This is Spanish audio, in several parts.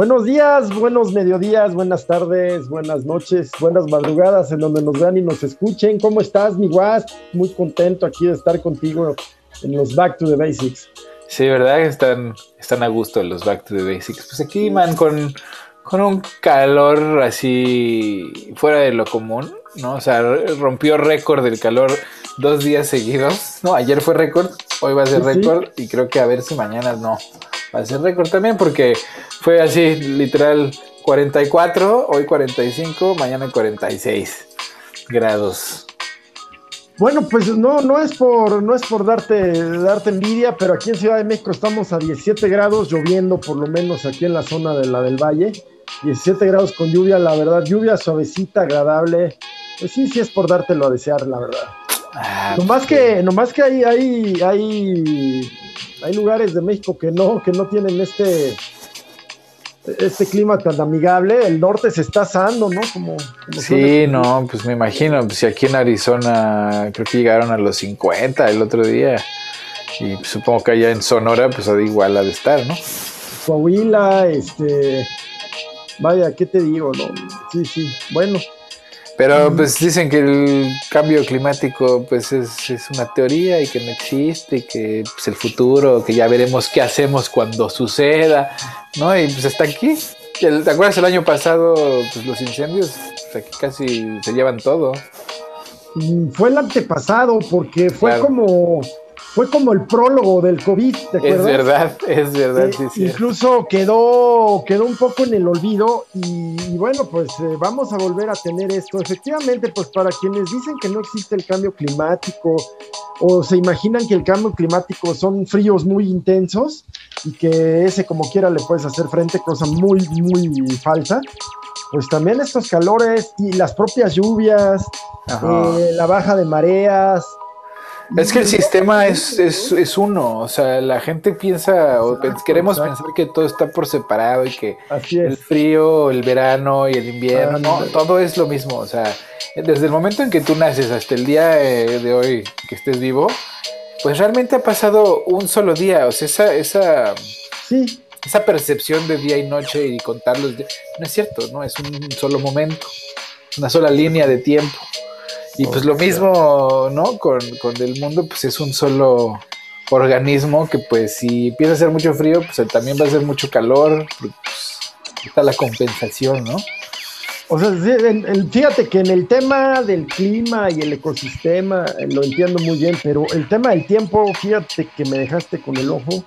Buenos días, buenos mediodías, buenas tardes, buenas noches, buenas madrugadas en donde nos vean y nos escuchen. ¿Cómo estás, mi guas? Muy contento aquí de estar contigo en los Back to the Basics. Sí, ¿verdad? Están, están a gusto los Back to the Basics. Pues aquí, man, con, con un calor así fuera de lo común, ¿no? O sea, rompió récord del calor dos días seguidos. No, ayer fue récord, hoy va a ser récord y creo que a ver si mañana no. Va a ser récord también porque fue así, literal, 44, hoy 45, mañana 46 grados. Bueno, pues no, no es por, no es por darte, darte envidia, pero aquí en Ciudad de México estamos a 17 grados, lloviendo por lo menos aquí en la zona de la del Valle. 17 grados con lluvia, la verdad, lluvia suavecita, agradable. Pues sí, sí es por dártelo a desear, la verdad. Ah, nomás pues que, nomás que hay, hay, hay, hay lugares de México que no, que no tienen este, este clima tan amigable, el norte se está asando, ¿no? Como, sí, no, pues me imagino, pues si aquí en Arizona creo que llegaron a los 50 el otro día, y supongo que allá en Sonora, pues igual ha de estar, ¿no? Coahuila, este, vaya, ¿qué te digo? No? Sí, sí, bueno. Pero pues dicen que el cambio climático pues es, es, una teoría y que no existe y que pues el futuro, que ya veremos qué hacemos cuando suceda, ¿no? Y pues está aquí. ¿Te acuerdas el año pasado, pues los incendios, pues, aquí casi se llevan todo? Mm, fue el antepasado, porque fue como fue como el prólogo del COVID, ¿te acuerdas? Es verdad, es verdad, sí, sí, Incluso quedó, quedó un poco en el olvido y, bueno, pues eh, vamos a volver a tener esto. Efectivamente, pues para quienes dicen que no existe el cambio climático o se imaginan que el cambio climático son fríos muy intensos y que ese como quiera le puedes hacer frente, cosa muy, muy falsa pues también estos calores y las propias lluvias, eh, la baja de mareas, es que el sistema es, es, uno, o sea, la gente piensa, o queremos pensar que todo está por separado y que el frío, el verano y el invierno, no, todo es lo mismo, o sea, desde el momento en que tú naces hasta el día eh, de hoy que estés vivo, pues realmente ha pasado un solo día, o sea, esa, esa, esa percepción de día y noche y contarlos, no es cierto, no, es un solo momento, una sola línea de tiempo. Y pues lo mismo, ¿no? Con, el mundo, pues es un solo organismo que pues si empieza a hacer mucho frío, pues también va a hacer mucho calor, pues está la compensación, ¿no? O sea, fíjate que en el tema del clima y el ecosistema eh, lo entiendo muy bien, pero el tema del tiempo, fíjate que me dejaste con el ojo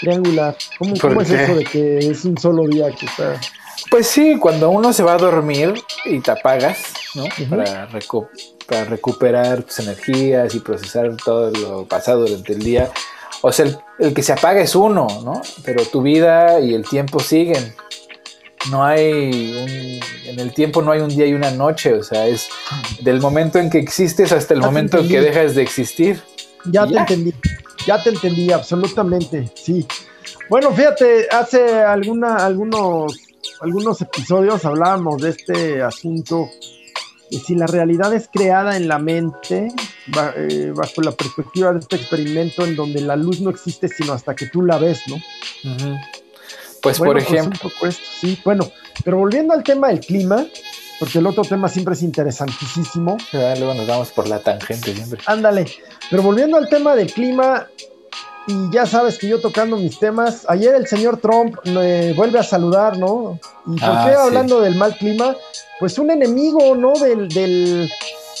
triangular. ¿Cómo, ¿cómo es eso de que es un solo día que está? Pues sí, cuando uno se va a dormir y te apagas, ¿no? Para recuperar para recuperar tus energías y procesar todo lo pasado durante el día. O sea, el, que se apaga es uno, ¿no? Pero tu vida y el tiempo siguen. No hay un, en el tiempo no hay un día y una noche, o sea, es del momento en que existes hasta el momento en que dejas de existir. Ya te entendí, ya te entendí, absolutamente, sí. Bueno, fíjate, hace alguna, algunos, algunos episodios hablábamos de este asunto y si la realidad es creada en la mente, eh, bajo la perspectiva de este experimento en donde la luz no existe sino hasta que tú la ves, ¿no? Pues por pues, ejemplo. sí, bueno, pero volviendo al tema del clima, porque el otro tema siempre es interesantísimo. luego nos vamos por la tangente siempre. Ándale, pero volviendo al tema del clima, y ya sabes que yo tocando mis temas, ayer el señor Trump me vuelve a saludar, ¿no? ¿Y por ah, qué hablando del mal clima? Pues un enemigo, ¿no? Del, del,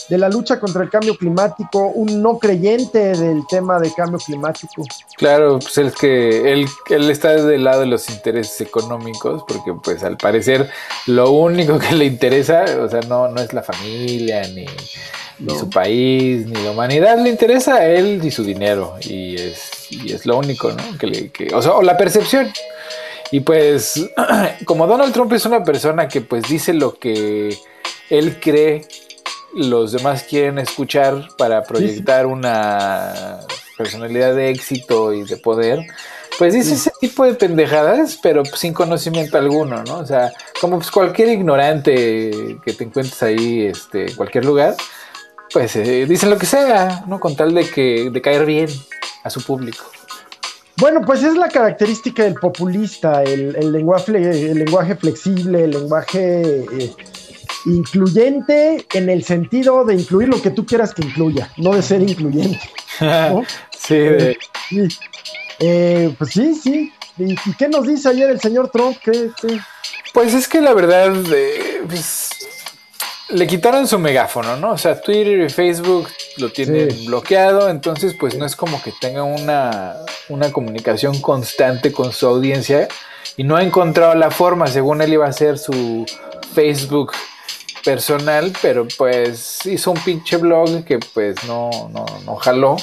de la lucha contra el cambio climático, un no creyente del tema de cambio climático. Claro, pues es que él, él está del lado de los intereses económicos, porque pues al parecer lo único que le interesa, o sea, no, no es la familia, ni, su país, ni la humanidad, le interesa a él y su dinero, y es, y es lo único, ¿no? Que le, que, o sea, o la percepción. Y pues, como Donald Trump es una persona que pues dice lo que él cree los demás quieren escuchar para proyectar una personalidad de éxito y de poder, pues dice ese tipo de pendejadas, pero sin conocimiento alguno, ¿no? O sea, como pues cualquier ignorante que te encuentres ahí, este, en cualquier lugar, pues eh, dicen lo que sea, ¿no? Con tal de que de caer bien a su público. Bueno, pues es la característica del populista, el, lenguaje, el lenguaje flexible, el lenguaje eh, incluyente en el sentido de incluir lo que tú quieras que incluya, no de ser incluyente. sí, eh, eh, pues sí, sí. ¿Y, qué nos dice ayer el señor Trump? Pues es que la verdad, pues, le quitaron su megáfono, ¿no? O sea, Twitter y Facebook lo tienen bloqueado, entonces pues no es como que tenga una, una comunicación constante con su audiencia y no ha encontrado la forma, según él iba a ser su Facebook personal, pero pues hizo un pinche blog que pues no, no, no jaló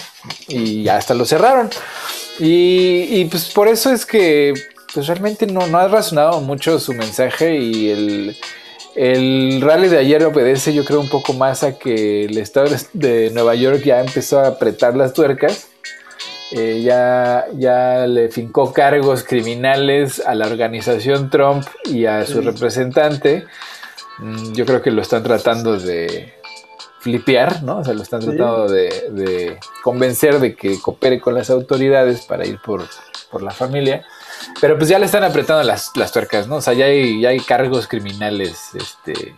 y hasta lo cerraron. Y, y, pues por eso es que pues realmente no, no ha razonado mucho su mensaje y el, el rally de ayer obedece yo creo un poco más a que el estado de Nueva York ya empezó a apretar las tuercas. Eh, ya, ya le fincó cargos criminales a la organización Trump y a su representante. Mm, yo creo que lo están tratando de flipear, ¿no? O sea, lo están tratando de, convencer de que coopere con las autoridades para ir por, la familia. Pero pues ya le están apretando las, tuercas, ¿no? O sea, ya hay, ya hay cargos criminales este,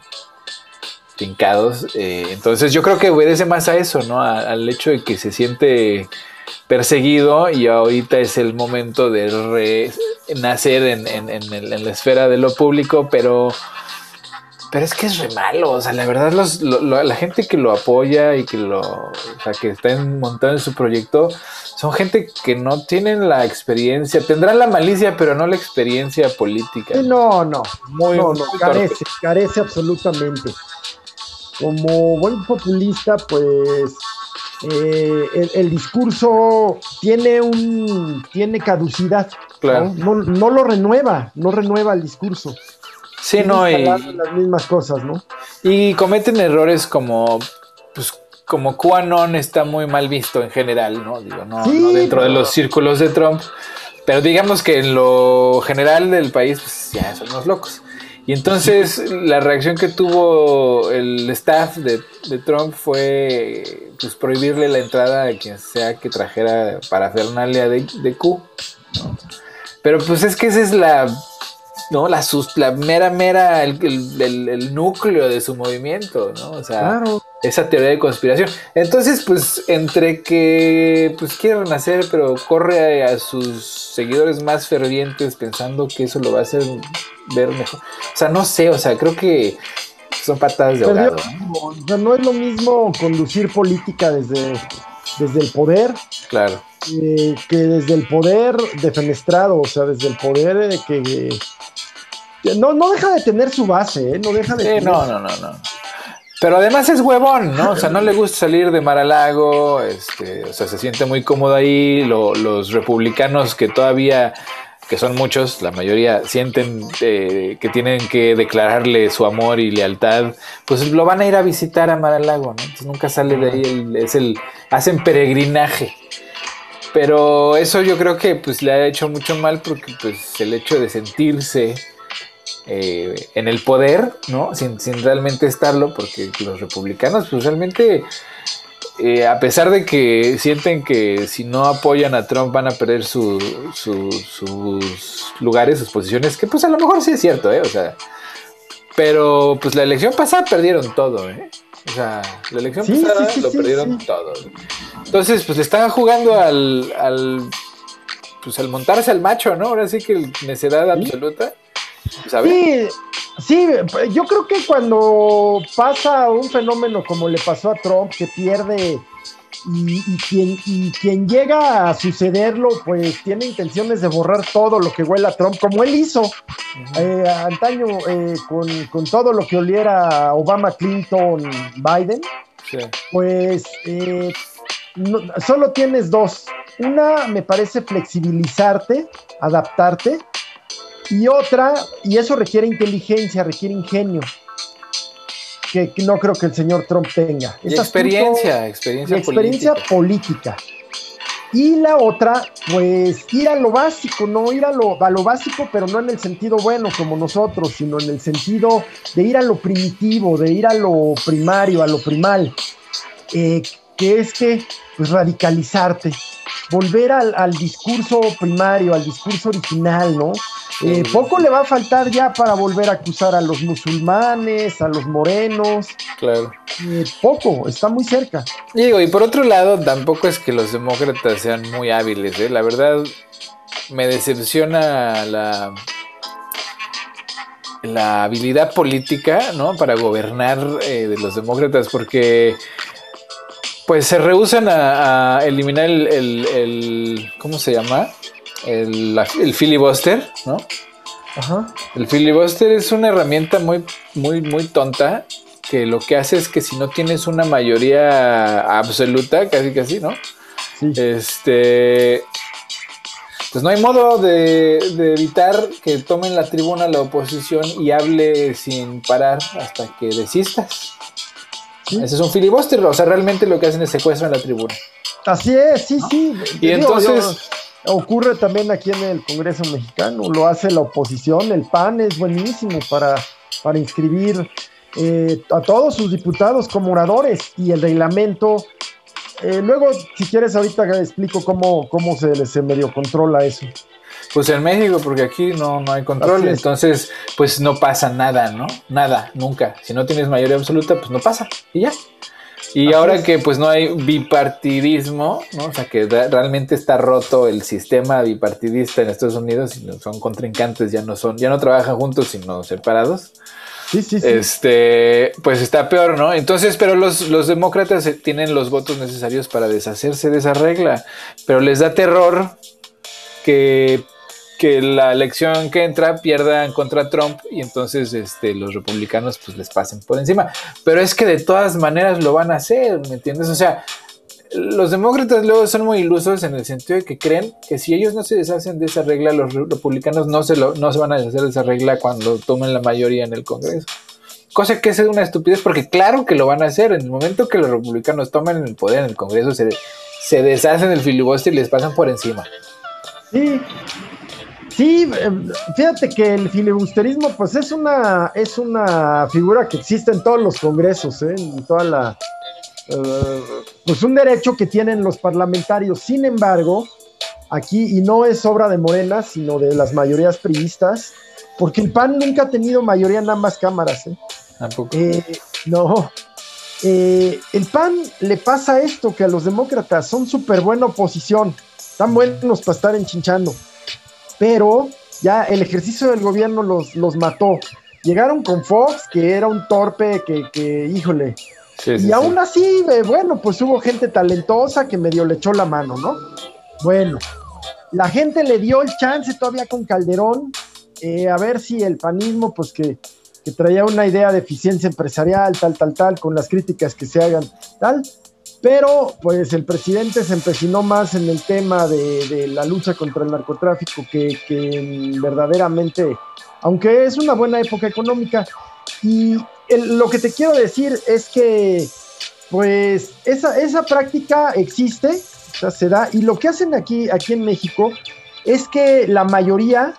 fincados. Eh, entonces yo creo que obedece más a eso, ¿no? al hecho de que se siente perseguido y ahorita es el momento de renacer en, en la esfera de lo público, pero pero es que es re malo, o sea, la verdad, los, la gente que lo apoya y que lo, o sea, que está montado en su proyecto, son gente que no tienen la experiencia, tendrán la malicia, pero no la experiencia política. no, no, muy, no, no, carece, carece absolutamente. Como buen populista, pues eh, el, discurso tiene un tiene caducidad, claro. ¿no? No, lo renueva, no renueva el discurso. Sí, no, y las mismas cosas, ¿no? Y cometen errores como, pues, como QAnon está muy mal visto en general, ¿no? Digo, no, dentro de los círculos de Trump, pero digamos que en lo general del país, pues ya son los locos. Y entonces la reacción que tuvo el staff de, Trump fue pues, prohibirle la entrada a quien sea que trajera parafernalia de, de Q. Pero pues es que esa es la ¿no? La, la mera, mera, el, núcleo de su movimiento, ¿no? O sea, esa teoría de conspiración. Entonces, pues, entre que pues quiere renacer, pero corre a, sus seguidores más fervientes pensando que eso lo va a hacer ver mejor. O sea, no sé, o sea, creo que son patadas de ahogado. ¿no? O sea, no es lo mismo conducir política desde, desde el poder. Claro. que desde el poder defenestrado, o sea, desde el poder de que no, no deja de tener su base, ¿eh? No deja de. no, no, no, no. Pero además es huevón, ¿no? O sea, no le gusta salir de Mar-a-Lago, este, o sea, se siente muy cómodo ahí. los republicanos que todavía, que son muchos, la mayoría sienten eh, que tienen que declararle su amor y lealtad, pues lo van a ir a visitar a Mar-a-Lago, ¿no? Entonces nunca sale de ahí, es el, hacen peregrinaje. Pero eso yo creo que pues le ha hecho mucho mal porque pues el hecho de sentirse eh, en el poder, ¿no? Sin, realmente estarlo, porque los republicanos, pues realmente, eh, a pesar de que sienten que si no apoyan a Trump van a perder sus lugares, sus posiciones, que pues a lo mejor sí es cierto, ¿eh? O sea, pero pues la elección pasada perdieron todo, ¿eh? O sea, la elección pasada lo perdieron todo. Entonces, pues le están jugando al, al, pues al montarse al macho, ¿no? Ahora sí que necedad absoluta. Sí, sí, yo creo que cuando pasa un fenómeno como le pasó a Trump, que pierde y, quien, quien llega a sucederlo, pues tiene intenciones de borrar todo lo que huele a Trump, como él hizo eh, antaño eh, con, todo lo que oliera Obama, Clinton, Biden. Pues eh, solo tienes dos. Una me parece flexibilizarte, adaptarte, y otra, y eso requiere inteligencia, requiere ingenio, que, no creo que el señor Trump tenga. Y experiencia, experiencia, experiencia política. Y la otra, pues ir a lo básico, no ir a lo, a lo básico, pero no en el sentido bueno como nosotros, sino en el sentido de ir a lo primitivo, de ir a lo primario, a lo primal, eh, que es que, pues radicalizarte, volver al, discurso primario, al discurso original, ¿no? Eh, poco le va a faltar ya para volver a acusar a los musulmanes, a los morenos. Claro. Eh, poco, está muy cerca. Digo, y por otro lado, tampoco es que los demócratas sean muy hábiles, ¿eh? La verdad, me decepciona la, la habilidad política, ¿no? Para gobernar eh, de los demócratas, porque pues se rehusan a, eliminar el, ¿cómo se llama? El, el filibuster, ¿no? Ajá. El filibuster es una herramienta muy, muy, muy tonta que lo que hace es que si no tienes una mayoría absoluta, casi casi, ¿no? Este, pues no hay modo de, evitar que tomen la tribuna la oposición y hable sin parar hasta que desistas. Ese es un filibuster, o sea, realmente lo que hacen es secuestran la tribuna. Así es, sí, sí. Y entonces... ocurre también aquí en el Congreso mexicano, lo hace la oposición, el PAN es buenísimo para, para inscribir eh, a todos sus diputados como oradores y el reglamento eh, luego, si quieres, ahorita explico cómo, cómo se, se medio controla eso. Pues en México, porque aquí no, no hay control, entonces pues no pasa nada, ¿no? Nada, nunca. Si no tienes mayoría absoluta, pues no pasa y ya. Y ahora que pues no hay bipartidismo, ¿no? O sea que realmente está roto el sistema bipartidista en Estados Unidos, son contrincantes, ya no son, ya no trabajan juntos, sino separados. Sí, sí, sí. Este, pues está peor, ¿no? Entonces, pero los, los demócratas tienen los votos necesarios para deshacerse de esa regla, pero les da terror que, que la elección que entra pierdan contra Trump y entonces este, los republicanos pues les pasen por encima. Pero es que de todas maneras lo van a hacer, ¿me entiendes? O sea, los demócratas luego son muy ilusos en el sentido de que creen que si ellos no se deshacen de esa regla, los republicanos no se, lo, no se van a deshacer de esa regla cuando tomen la mayoría en el Congreso. Cosa que es una estupidez porque claro que lo van a hacer. En el momento que los republicanos tomen el poder en el Congreso, se, se deshacen del filibuster y les pasan por encima. Sí, Sí, em, fíjate que el filibusterismo, pues es una, es una figura que existe en todos los congresos, ¿eh? en toda la, eh, pues un derecho que tienen los parlamentarios. Sin embargo, aquí, y no es obra de Morena, sino de las mayorías priistas, porque el PAN nunca ha tenido mayoría en ambas cámaras. ¿eh? Eh, no. el PAN le pasa esto que a los demócratas son súper buena oposición, están buenos para estar enchinchando, pero ya el ejercicio del gobierno los, los mató. Llegaron con Fox, que era un torpe que, que híjole, y aún así, eh, bueno, pues hubo gente talentosa que medio le echó la mano, ¿no? Bueno, la gente le dio el chance todavía con Calderón, eh, a ver si el panismo, pues que, traía una idea de eficiencia empresarial, tal, tal, tal, con las críticas que se hagan, tal. Pero pues el presidente se empecinó más en el tema de, la lucha contra el narcotráfico que, verdaderamente, aunque es una buena época económica, y lo que te quiero decir es que, pues, esa, esa práctica existe, o sea, se da, y lo que hacen aquí, aquí en México es que la mayoría,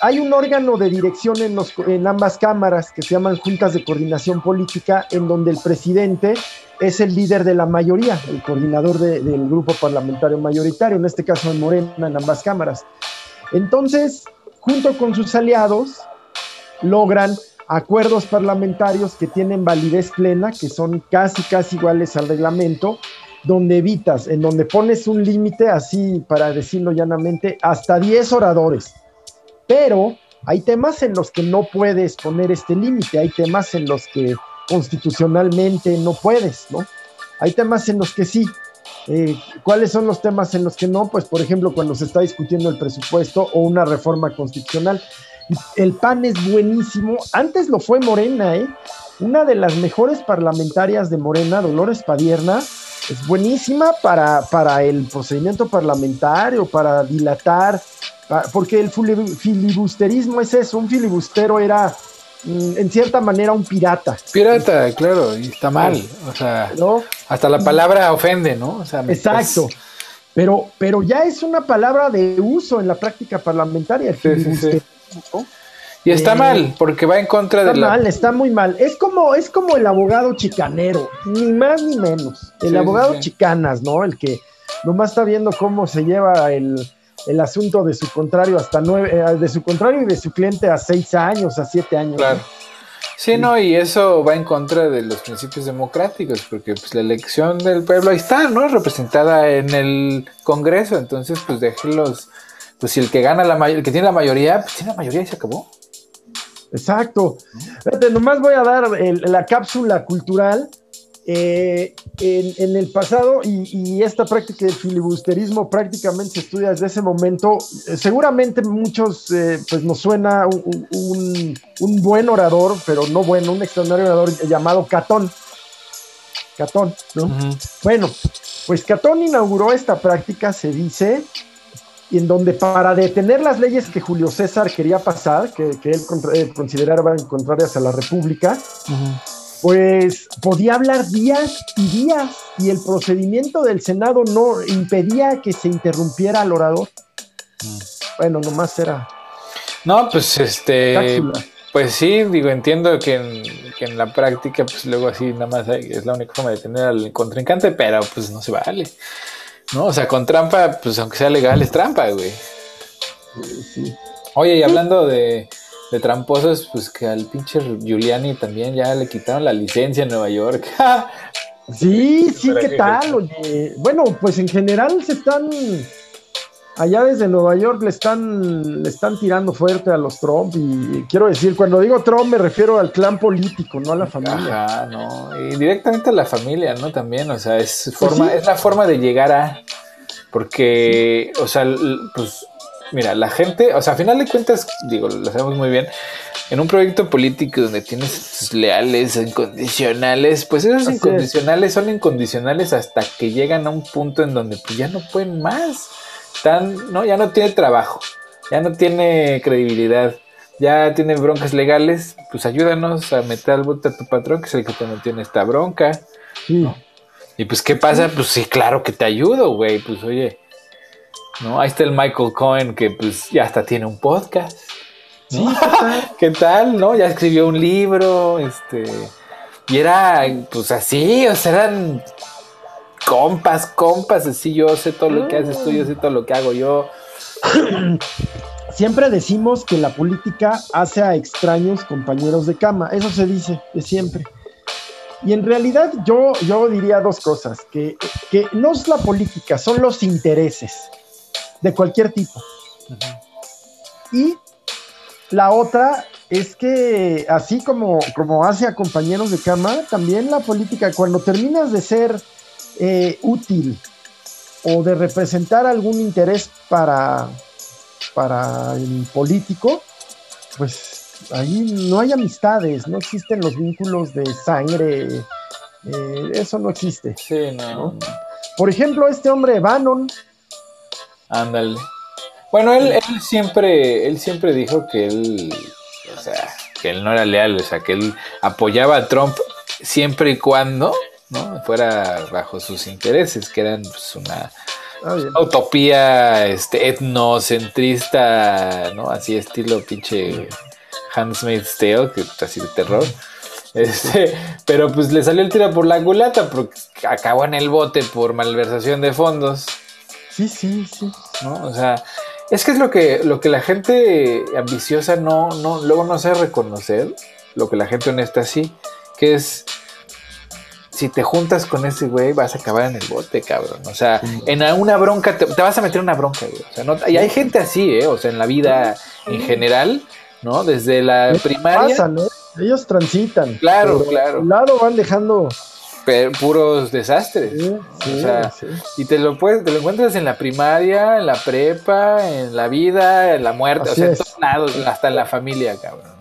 hay un órgano de dirección en, en ambas cámaras que se llaman juntas de coordinación política, en donde el presidente es el líder de la mayoría, el coordinador del grupo parlamentario mayoritario, en este caso en Morena, en ambas cámaras. Entonces, junto con sus aliados, logran acuerdos parlamentarios que tienen validez plena, que son casi, casi iguales al reglamento, donde evitas, en donde pones un límite, así para decirlo llanamente, hasta 10 oradores. Pero hay temas en los que no puedes poner este límite, hay temas en los que constitucionalmente no puedes, ¿no? Hay temas en los que sí. Eh, ¿Cuáles son los temas en los que no? Pues, por ejemplo, cuando se está discutiendo el presupuesto o una reforma constitucional. El PAN es buenísimo. Antes lo fue Morena, ¿eh? Una de las mejores parlamentarias de Morena, Dolores Padierna, es buenísima para, para el procedimiento parlamentario, para dilatar, porque el filibusterismo es eso, un filibustero era mm, en cierta manera un pirata. Pirata, claro, y está mal. O sea, hasta la palabra ofende, ¿no? Exacto. Pero, pero ya es una palabra de uso en la práctica parlamentaria. El y está eh, mal, porque va en contra de la. mal, está muy mal. Es como, es como el abogado chicanero, ni más ni menos. El abogado chicanas, ¿no? El que nomás está viendo cómo se lleva el, el asunto de su contrario hasta nueve, eh, de su contrario y de su cliente a seis años, a siete años. Claro. Sí, no, y eso va en contra de los principios democráticos, porque pues la elección del pueblo ahí está, ¿no? Representada en el Congreso, entonces pues déjenlos, pues si el que gana la mayoría, el que tiene la mayoría, pues tiene la mayoría y se acabó. Exacto. Fíjate, nomás voy a dar la cápsula cultural eh, en, el pasado, y, esta práctica del filibusterismo prácticamente se estudia desde ese momento, seguramente muchos, eh, pues nos suena un, buen orador, pero no bueno, un extraordinario orador llamado Catón. Catón, ¿no? Bueno, pues Catón inauguró esta práctica, se dice, en donde para detener las leyes que Julio César quería pasar, que, él consideraba contrarias a la República, pues podía hablar días y días y el procedimiento del Senado no impedía que se interrumpiera al orador. Bueno, nomás era. No, pues este. Pues sí, digo, entiendo que en, la práctica, pues luego así nada más es la única forma de tener al contrincante, pero pues no se vale. ¿No? O sea, con trampa, pues aunque sea legal, es trampa, güey. Sí. Oye, y hablando de, de tramposos, pues que al pinche Giuliani también ya le quitaron la licencia en Nueva York. sí, sí, ¿qué tal? Oye, bueno, pues en general se están allá desde Nueva York le están le están tirando fuerte a los Trump y quiero decir, cuando digo Trump me refiero al clan político, no a la familia. Ajá, no, y directamente a la familia, ¿no? También, o sea, es pues forma es la forma de llegar a porque, o sea, pues mira, la gente, o sea, a final de cuentas, digo, lo sabemos muy bien, en un proyecto político donde tienes leales, incondicionales, pues esos incondicionales son incondicionales hasta que llegan a un punto en donde pues ya no pueden más. Están, no, ya no tiene trabajo, ya no tiene credibilidad, ya tiene broncas legales, pues ayúdanos a meter al bote a tu patrón, que es el que te metió en esta bronca. Y pues, ¿qué pasa? Pues sí, claro que te ayudo, güey. Pues oye, ¿no? Ahí está el Michael Cohen que pues ya hasta tiene un podcast. ¿qué, tal? ¿No? Ya escribió un libro, este, y era pues así, o sea, eran compas, compas, así yo sé todo lo que haces tú, yo sé todo lo que hago yo. Siempre decimos que la política hace a extraños compañeros de cama, eso se dice de siempre. Y en realidad yo, yo diría dos cosas, que, que no es la política, son los intereses de cualquier tipo. Y la otra es que así como, como hace a compañeros de cama, también la política, cuando terminas de ser eh, útil o de representar algún interés para, para el político, pues ahí no hay amistades, no existen los vínculos de sangre, eh, eso no existe. Sí, no. Por ejemplo, este hombre Bannon, Ándale. Bueno, él, él siempre, él siempre dijo que él, o sea, que él no era leal, o sea, que él apoyaba a Trump siempre y cuando, ¿no? Fuera bajo sus intereses, que eran pues, una, ah, utopía este, etnocentrista, ¿no? Así estilo pinche Handmaid's Tale, que así de terror. Este, pero pues le salió el tiro por la culata porque acabó en el bote por malversación de fondos. Sí, sí, sí. ¿No? O sea, es que es lo que, lo que la gente ambiciosa no, no, luego no sabe reconocer, lo que la gente honesta sí, que es si te juntas con ese güey, vas a acabar en el bote, cabrón. O sea, en una bronca, te, vas a meter una bronca, güey. O sea, no, y hay gente así, ¿eh? O sea, en la vida en general, ¿no? Desde la primaria. ¿eh? Ellos transitan. Claro, claro. un lado van dejando puros desastres. y te lo puedes, te lo encuentras en la primaria, en la prepa, en la vida, en la muerte, o sea, en todos lados, hasta en la familia, cabrón.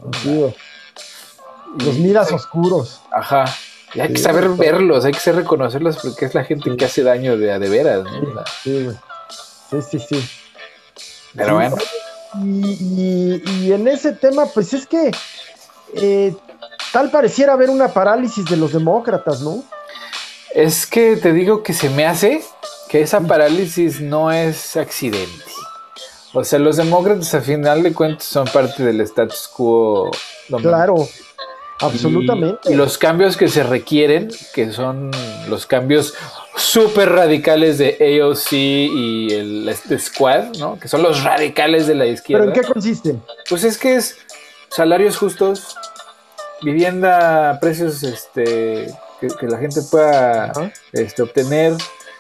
Los miras oscuros. Ajá. Y hay que saber verlos, hay que saber reconocerlos porque es la gente que hace daño de de veras, ¿no? Sí, sí, sí, Pero bueno. Y, y, en ese tema, pues es que eh, tal pareciera haber una parálisis de los demócratas, ¿no? Es que te digo que se me hace que esa parálisis no es accidente. O sea, los demócratas a final de cuentas son parte del status quo. Claro. Absolutamente. Y, los cambios que se requieren, que son los cambios súper radicales de AOC y el este Squad, ¿no? Que son los radicales de la izquierda. ¿Pero en qué consisten? Pues es que es salarios justos, vivienda a precios este, que, la gente pueda este, obtener.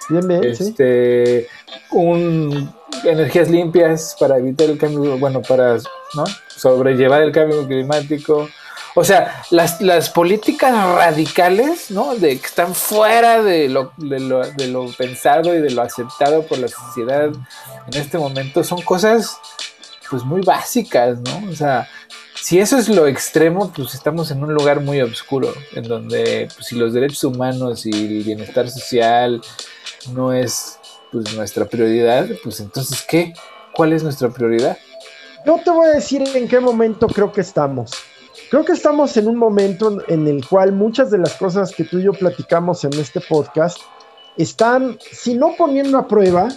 Bien, bien, este, un, energías limpias para evitar el cambio, bueno, para ¿no? sobrellevar el cambio climático. O sea, las, las políticas radicales, ¿no? De que están fuera de lo, de, lo, pensado y de lo aceptado por la sociedad en este momento son cosas pues muy básicas, ¿no? O sea, si eso es lo extremo, pues estamos en un lugar muy oscuro, en donde pues, si los derechos humanos y el bienestar social no es pues, nuestra prioridad, pues entonces, ¿qué? ¿Cuál es nuestra prioridad? Yo te voy a decir en qué momento creo que estamos. Creo que estamos en un momento en el cual muchas de las cosas que tú y yo platicamos en este podcast están, si no poniendo a prueba,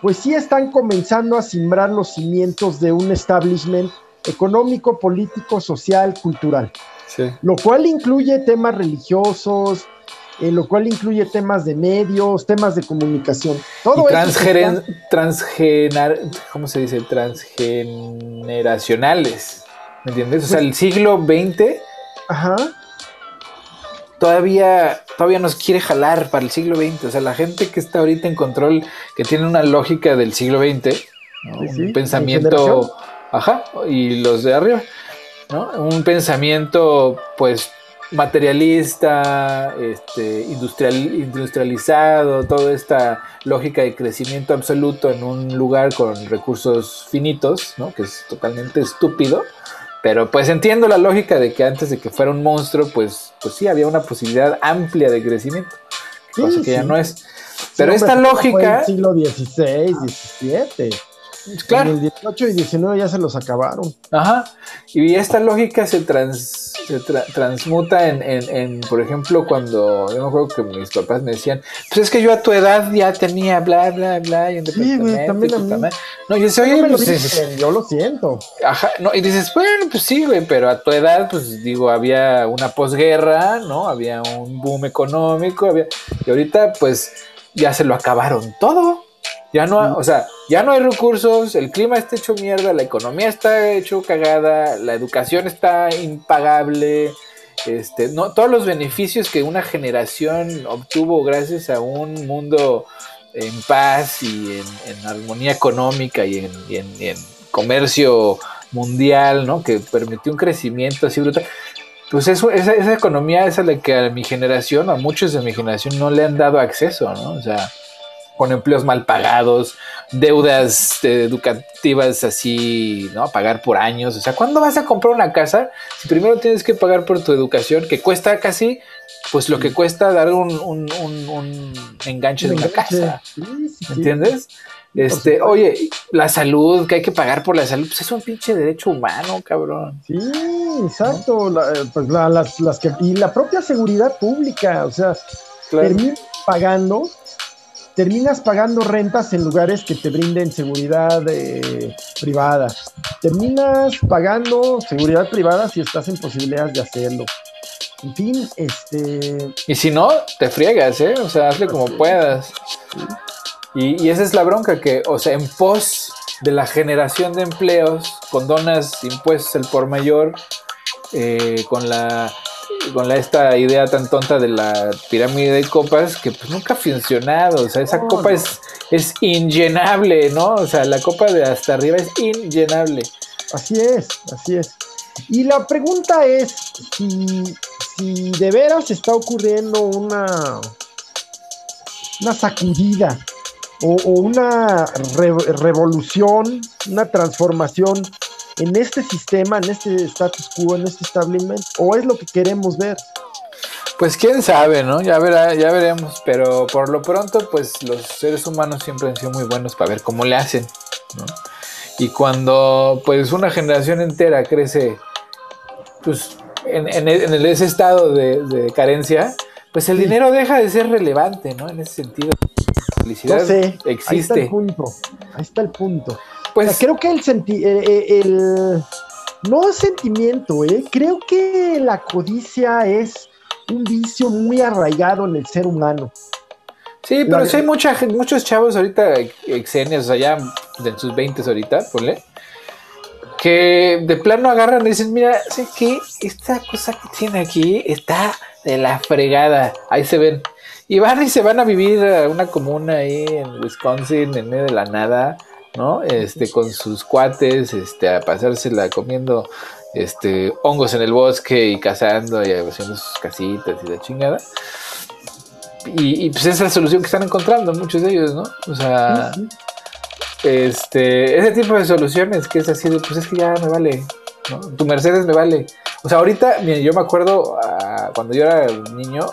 pues sí están comenzando a simbrar los cimientos de un establishment económico, político, social, cultural. Lo cual incluye temas religiosos, eh, lo cual incluye temas de medios, temas de comunicación. Todo transgener, ¿cómo se dice? Transgeneracionales. ¿Me entiendes? O sea, el siglo XX Ajá. Todavía, todavía nos quiere jalar para el siglo XX. O sea, la gente que está ahorita en control, que tiene una lógica del siglo XX, un pensamiento Ajá, y los de arriba, ¿no? Un pensamiento, pues, materialista, este, industrial, industrializado, toda esta lógica de crecimiento absoluto en un lugar con recursos finitos, ¿no? Que es totalmente estúpido. Pero pues entiendo la lógica de que antes de que fuera un monstruo, pues, pues sí, había una posibilidad amplia de crecimiento. cosa que ya no es. Pero esta lógica. siglo XVI, XVII. Claro. En el 18 y 19 ya se los acabaron. Ajá. Y esta lógica se, trans, se transmuta en, en, por ejemplo, cuando yo me acuerdo que mis papás me decían, pues es que yo a tu edad ya tenía bla, bla, bla. Y sí, güey, también a mí. No, yo decía, oye, pues, yo lo siento. Ajá, no, y dices, bueno, pues sí, güey, pero a tu edad, pues digo, había una posguerra, ¿no? Había un boom económico, había... y ahorita, pues ya se lo acabaron todo. Ya no, o sea, ya no hay recursos, el clima está hecho mierda, la economía está hecho cagada, la educación está impagable, este, no, todos los beneficios que una generación obtuvo gracias a un mundo en paz y en, armonía económica y en, comercio mundial, ¿no? Que permitió un crecimiento así brutal. Pues eso, esa, esa economía es a la que a mi generación, a muchos de mi generación no le han dado acceso, ¿no? O sea, con empleos mal pagados, deudas educativas así, ¿no? Pagar por años. O sea, ¿cuándo vas a comprar una casa si primero tienes que pagar por tu educación, que cuesta casi, pues lo que cuesta dar un, enganche de una casa? ¿Me entiendes? Este, oye, la salud, que hay que pagar por la salud, pues es un pinche derecho humano, cabrón. Sí, exacto. Eh, pues las, las que, y la propia seguridad pública, o sea, termina pagando terminas pagando rentas en lugares que te brinden seguridad eh, privada. Terminas pagando seguridad privada si estás en posibilidades de hacerlo. En fin, este... Y si no, te friegas, ¿eh? O sea, hazle como puedas. Y, esa es la bronca que, o sea, en pos de la generación de empleos, condonas impuestos el por mayor, eh, con la con la, esta idea tan tonta de la pirámide de copas que pues nunca ha funcionado. O sea, esa copa es, es inllenable, ¿no? O sea, la copa de hasta arriba es inllenable. Así es, así es. Y la pregunta es si, si de veras está ocurriendo una, una sacudida o, una revolución, una transformación en este sistema, en este status quo, en este establishment, o es lo que queremos ver? Pues quién sabe, ¿no? Ya verá, ya veremos, pero por lo pronto, pues los seres humanos siempre han sido muy buenos para ver cómo le hacen, ¿no? Y cuando pues una generación entera crece, pues en, ese estado de, carencia, pues el dinero deja de ser relevante, ¿no? En ese sentido. Felicidad existe. Ahí está el punto. Ahí está el punto. Pues creo que el, senti eh, eh, el no es sentimiento, ¿eh? Creo que la codicia es un vicio muy arraigado en el ser humano. Sí, pero sí hay mucha, muchos chavos ahorita, exenios, o sea, ya de sus 20 ahorita, ponle, que de plano agarran y dicen, mira, sé que esta cosa que tiene aquí está de la fregada, ahí se ven. Y van y se van a vivir a una comuna ahí en Wisconsin, en medio de la nada, ¿no? Este, con sus cuates, este, a pasársela comiendo este, hongos en el bosque y cazando y haciendo sus casitas y la chingada. Y, pues esa es la solución que están encontrando muchos de ellos, ¿no? O sea, este, ese tipo de soluciones que es así de, pues es que ya me vale, ¿no? Tu Mercedes me vale. O sea, ahorita, yo me acuerdo ah, cuando yo era niño,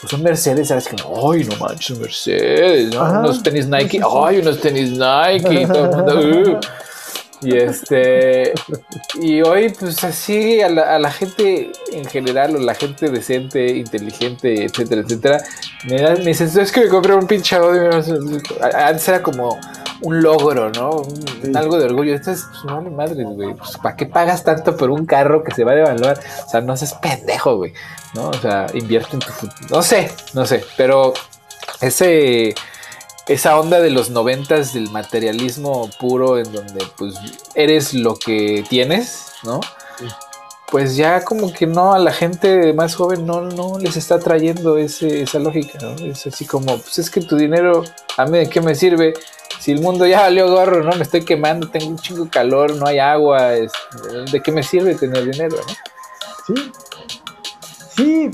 pues un Mercedes, ¿sabes? Que, ay, no manches, Mercedes, ¿no? unos tenis Nike, ay, unos tenis Nike, todo el mundo, uh. Y este, y hoy, pues así, a la, a la, gente en general, o la gente decente, inteligente, etcétera, etcétera, me, da, me dicen, es que me compré un pinche audio. Antes era como un logro, ¿no? Algo de orgullo. Esto es, pues, no madre, güey. Pues, ¿para qué pagas tanto por un carro que se va a devaluar? O sea, no seas pendejo, güey, ¿no? O sea, invierte en tu futuro. No sé, no sé, pero ese esa onda de los noventas del materialismo puro en donde pues eres lo que tienes, ¿no? Pues ya como que no, a la gente más joven no, no les está trayendo ese, esa lógica, ¿no? Es así como, pues es que tu dinero, ¿a mí de qué me sirve? Si el mundo ya valió gorro, ¿no? Me estoy quemando, tengo un chingo de calor, no hay agua, ¿de qué me sirve tener dinero, no? Sí. Sí,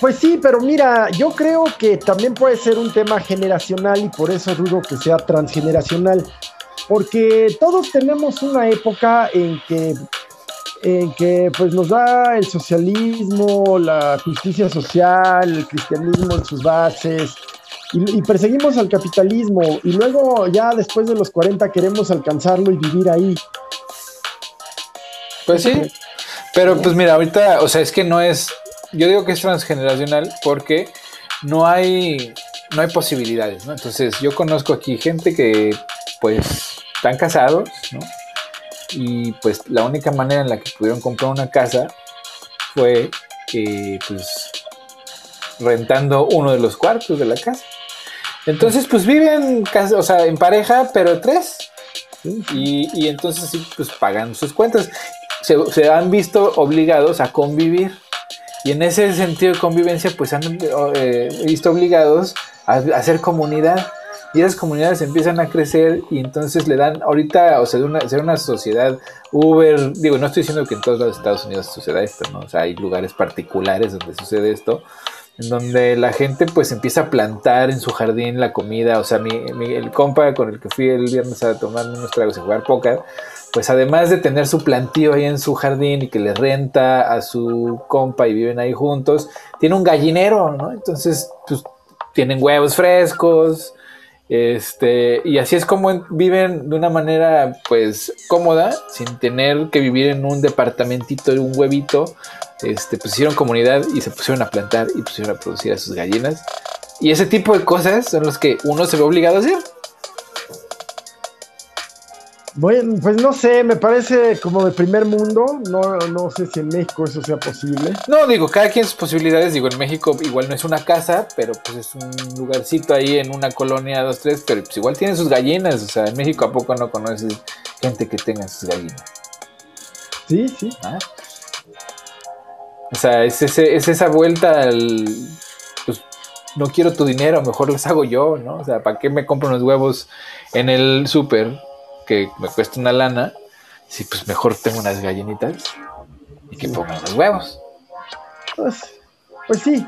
pues sí, pero mira, yo creo que también puede ser un tema generacional y por eso dudo que sea transgeneracional, porque todos tenemos una época en que en que pues nos da el socialismo, la justicia social, el cristianismo en sus bases, y, perseguimos al capitalismo, y luego ya después de los 40 queremos alcanzarlo y vivir ahí. Pues sí, pero pues mira, ahorita, o sea, es que no es, yo digo que es transgeneracional porque no hay, no hay posibilidades, ¿no? Entonces, yo conozco aquí gente que, pues, están casados, ¿no? Y pues la única manera en la que pudieron comprar una casa fue, eh, pues, rentando uno de los cuartos de la casa. Entonces, pues viven, o sea, en pareja, pero tres. Y, y entonces sí, pues pagan sus cuentas. Se, han visto obligados a convivir. Y en ese sentido de convivencia, pues han eh, visto obligados a, hacer comunidad. Y esas comunidades empiezan a crecer y entonces le dan, ahorita, o sea, de una, ser una sociedad Uber, digo, no estoy diciendo que en todos los Estados Unidos suceda esto, ¿no? O sea, hay lugares particulares donde sucede esto, en donde la gente pues empieza a plantar en su jardín la comida, o sea, mi, el compa con el que fui el viernes a tomar unos tragos y jugar póker, pues además de tener su plantío ahí en su jardín y que le renta a su compa y viven ahí juntos, tiene un gallinero, ¿no? Entonces, pues tienen huevos frescos, este, y así es como viven de una manera pues cómoda, sin tener que vivir en un departamentito de un huevito. Este, pues hicieron comunidad y se pusieron a plantar y pusieron a producir a sus gallinas. Y ese tipo de cosas son los que uno se ve obligado a hacer. Bueno, pues no sé, me parece como de primer mundo. No, no sé si en México eso sea posible. No, digo, cada quien sus posibilidades. Digo, en México igual no es una casa, pero pues es un lugarcito ahí en una colonia, dos, tres, pero pues igual tiene sus gallinas. O sea, en México a poco no conoces gente que tenga sus gallinas. Sí, sí. ¿Ah? O sea, es, ese, es esa vuelta al. Pues no quiero tu dinero, mejor los hago yo, ¿no? O sea, ¿para qué me compro unos huevos en el súper? Que me cuesta una lana, si pues mejor tengo unas gallinitas y que pongan los huevos. Pues, pues sí.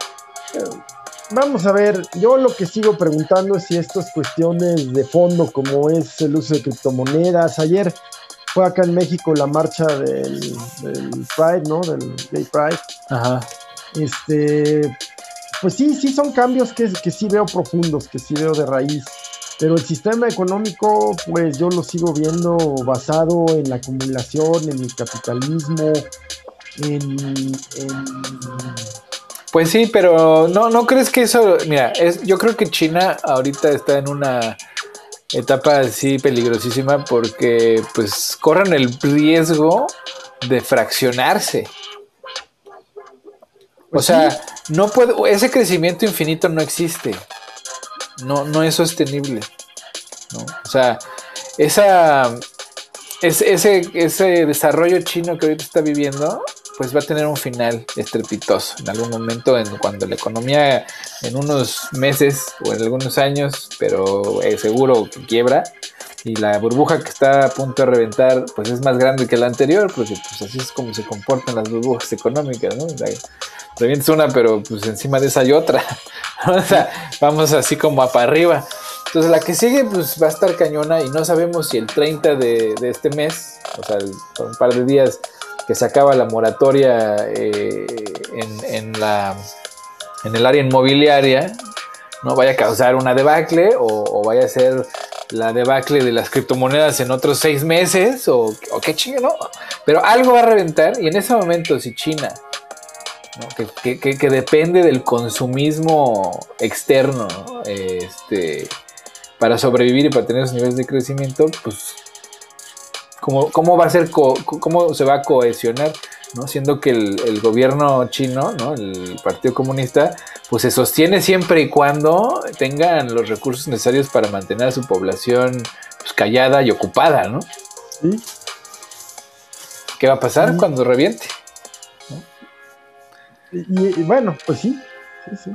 Vamos a ver, yo lo que sigo preguntando es si estas cuestiones de fondo, como es el uso de criptomonedas, ayer fue acá en México la marcha del, del Pride, ¿no? Del Gay Pride. Ajá. Este, pues sí, sí son cambios que, que sí veo profundos, que sí veo de raíz. Pero el sistema económico, pues yo lo sigo viendo basado en la acumulación, en el capitalismo, en, Pues sí, pero no, no crees que eso, mira, es, yo creo que China ahorita está en una etapa así peligrosísima porque pues corren el riesgo de fraccionarse. o Pues sea, sí. no puede, ese crecimiento infinito no existe. No, no es sostenible. ¿no? O sea, esa, es- ese, ese desarrollo chino que ahorita está viviendo, pues va a tener un final estrepitoso en algún momento, en, cuando la economía en unos meses o en algunos años, pero eh, seguro que quiebra, y la burbuja que está a punto de reventar, pues es más grande que la anterior, porque pues así es como se comportan las burbujas económicas, ¿no? O sea, revientes una, pero pues encima de esa hay otra. o sea, vamos así como a para arriba. Entonces la que sigue pues va a estar cañona y no sabemos si el 30 de, de este mes, o sea, un par de días que se acaba la moratoria eh, en, en la, en el área inmobiliaria, no vaya a causar una debacle o, o vaya a ser la debacle de las criptomonedas en otros seis meses o, qué chingue, ¿no? Pero algo va a reventar y en ese momento si China que, que- depende del consumismo externo ¿no? este, para sobrevivir y para tener esos niveles de crecimiento, pues cómo, cómo va a ser, cómo se va a cohesionar, ¿no? Siendo que el, el gobierno chino, ¿no? El Partido Comunista, pues se sostiene siempre y cuando tengan los recursos necesarios para mantener a su población pues, callada y ocupada, ¿no? Sí. ¿Qué va a pasar cuando reviente? Y, y- y bueno, pues sí, sí, sí.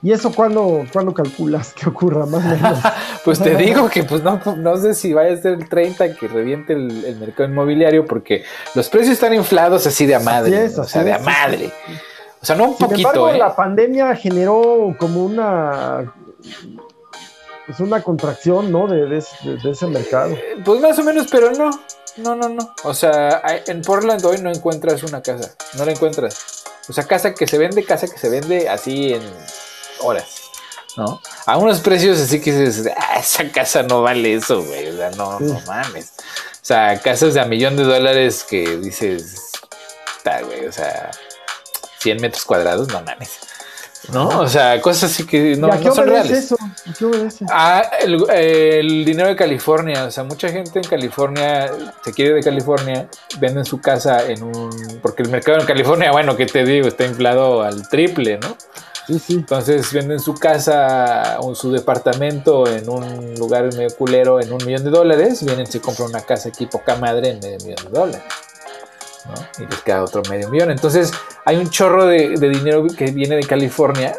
¿Y eso cuándo, cuándo calculas que ocurra más o menos? Pues te digo que pues no, no sé si vaya a ser el 30 que reviente el, el mercado inmobiliario porque los precios están inflados así de a madre, o sea, de a madre. O sea, no un Sin poquito, embargo, ¿eh? la pandemia generó como una pues una contracción, ¿no? De, de ese- de- de ese mercado. Pues más o menos, pero no. No, no, no. O sea, en Portland hoy no encuentras una casa. No la encuentras. O sea, casa que se vende, casa que se vende así en horas. ¿No? A unos precios así que dices, "Ah, esa casa no vale eso, güey. O sea, no, no mames. O sea, casas de a millón de dólares que dices, está, güey, o sea, 100 metros cuadrados, no mames. ¿No? O sea, cosas así que no, ¿Y a qué no son reales. eso? ¿A qué obedece? Ah, el, el dinero de California, o sea, mucha gente en California se quiere de California, venden su casa en un... Porque el mercado en California, bueno, ¿qué te digo? Está inflado al triple, ¿no? Sí, sí. Entonces venden su casa o su departamento en un lugar medio culero en un millón de dólares, vienen y se compran una casa aquí poca madre en medio millón de dólares. ¿no? Y les queda otro medio millón. Entonces hay un chorro de, de dinero que viene de California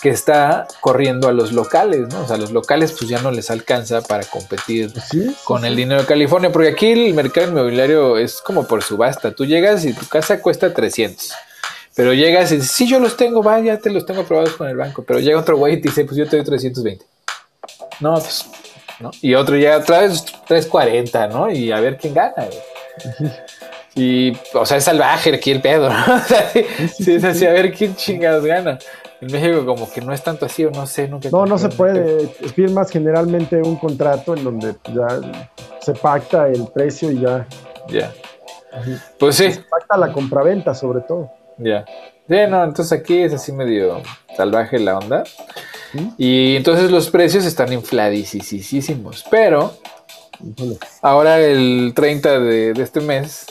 que está corriendo a los locales, ¿no? O sea, los locales pues ya no les alcanza para competir sí, con el dinero de California, porque aquí el mercado inmobiliario es como por subasta. Tú llegas y tu casa cuesta 300. Pero llegas y dices, sí, yo los tengo, va, ya te los tengo aprobados con el banco. Pero llega otro güey y te dice, pues yo te doy 320. No, pues, ¿no? Y otro llega otra vez 340, ¿no? Y a ver quién gana, güey. Y, o sea, es salvaje aquí el pedo, ¿no? O sea, sí, sí, es así, a ver quién chingados gana. En México como que no es tanto así, o no sé, nunca. No, no se puede. Firmas generalmente un contrato en donde ya se pacta el precio y ya. Ya. Pues sí, Se pacta la compraventa, sobre todo. Ya. Sí, no, entonces aquí es así medio salvaje la onda. Y entonces los precios están infladísimos. Pero Híjole. ahora el 30 de, de este mes,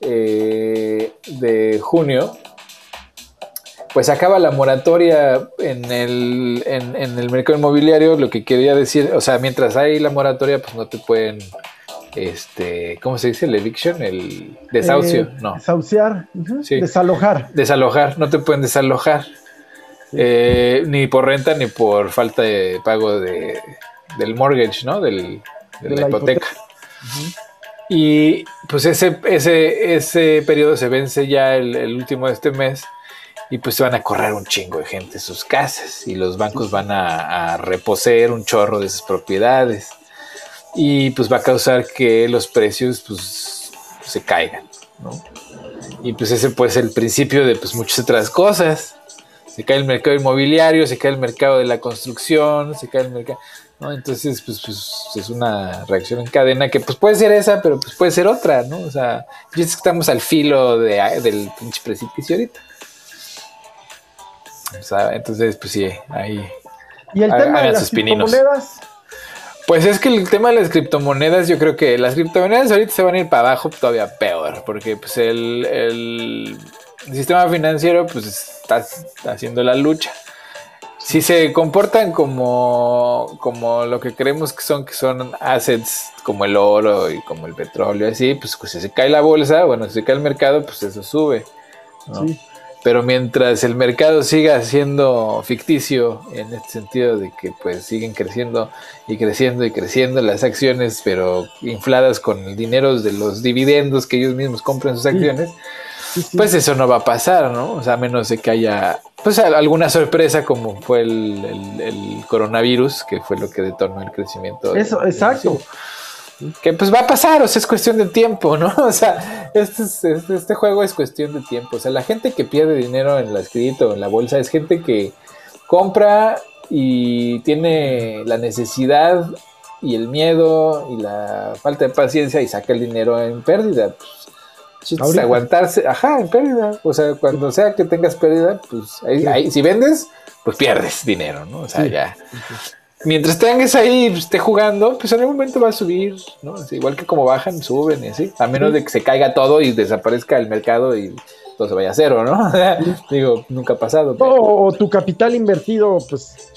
eh, de junio, pues acaba la moratoria en el, en, en el mercado inmobiliario. Lo que quería decir, o sea, mientras hay la moratoria, pues no te pueden, este, ¿cómo se dice? El eviction, el desahucio, Eh, no. Desahuciar. Sí. Desalojar. Desalojar, no te pueden desalojar. Eh, ni por renta ni por falta de pago de, del mortgage, ¿no? Del, de, De la, la hipoteca. Y pues ese, ese, ese periodo se vence ya el, el último de este mes y pues se van a correr un chingo de gente sus casas y los bancos van a, a reposeer un chorro de sus propiedades y pues va a causar que los precios pues se caigan, ¿no? Y pues ese pues el principio de pues muchas otras cosas. Se cae el mercado inmobiliario, se cae el mercado de la construcción, se cae el mercado, ¿no? Entonces pues, pues es una reacción en cadena que pues puede ser esa, pero pues puede ser otra, ¿no? O sea, ya es que estamos al filo de, del pinche precipicio ahorita. O sea, entonces pues sí, ahí Y el tema de las pininos. criptomonedas. Pues es que el tema de las criptomonedas, yo creo que las criptomonedas ahorita se van a ir para abajo todavía peor, porque pues el, el sistema financiero pues está haciendo la lucha. Si se comportan como, como lo que creemos que son, que son assets como el oro y como el petróleo, así, pues, si se cae la bolsa, bueno, si se cae el mercado, pues eso sube. Sí. Pero mientras el mercado siga siendo ficticio en este sentido de que pues siguen creciendo y creciendo y creciendo las acciones, pero infladas con el dinero de los dividendos que ellos mismos compran sus acciones, pues eso no va a pasar, ¿no? O sea, a menos de que haya pues alguna sorpresa como fue el, coronavirus, que fue lo que detonó el crecimiento. Eso, exacto que pues va a pasar, o sea, es cuestión de tiempo, ¿no? O sea, este, este, este, juego es cuestión de tiempo. O sea, la gente que pierde dinero en la escrito, en la bolsa, es gente que compra y tiene la necesidad y el miedo y la falta de paciencia y saca el dinero en pérdida. Pues, aguantarse, ajá, en pérdida. O sea, cuando sea que tengas pérdida, pues ahí, si vendes, pues pierdes dinero, ¿no? O sea, ya mientras tengas ahí, pues, esté jugando, pues en algún momento va a subir, ¿no? igual que como bajan, suben y así. A menos de que se caiga todo y desaparezca el mercado y todo se vaya a cero, ¿no? Digo, nunca ha pasado. O, tu capital invertido, pues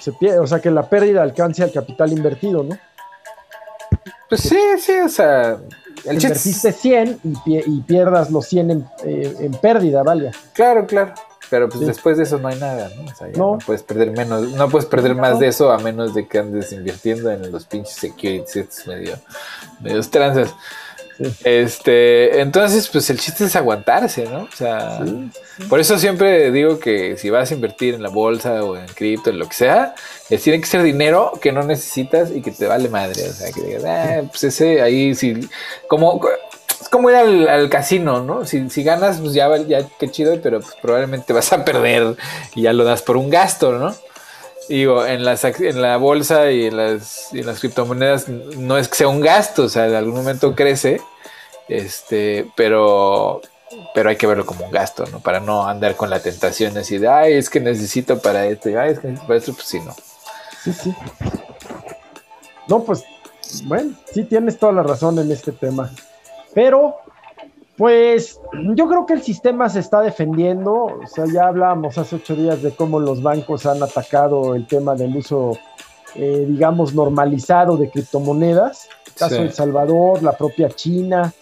se pierde, o sea, que la pérdida alcance al capital invertido, ¿no? Pues sí, sí, o sea. El Invertiste 100 y, pierdas los 100 en, eh, en pérdida, ¿vale? Claro, claro. Pero pues después de eso no hay nada, ¿no? O sea, no. puedes perder menos, no puedes perder más de eso a menos de que andes invirtiendo en los pinches securities medio, medios tranzas. Este, entonces, pues el chiste es aguantarse, ¿no? O sea, por eso siempre digo que si vas a invertir en la bolsa o en cripto, en lo que sea, es, tiene que ser dinero que no necesitas y que te vale madre. O sea, que digas, ah, pues ese ahí sí, como como ir al, casino, ¿no? Si, ganas, pues ya, ya qué chido, pero pues probablemente vas a perder y ya lo das por un gasto, ¿no? Digo, en, las, en la bolsa y en las, las criptomonedas no es que sea un gasto, o sea, en algún momento crece, este, pero, pero hay que verlo como un gasto, ¿no? Para no andar con la tentación así de, ay, es que necesito para esto, y, ay, es que necesito para esto, pues sí, no. Sí, sí. No, pues, bueno, sí tienes toda la razón en este tema. Pero, pues, yo creo que el sistema se está defendiendo. O sea, ya hablábamos hace ocho días de cómo los bancos han atacado el tema del uso, eh, digamos, normalizado de criptomonedas. El caso de El Salvador, la propia China.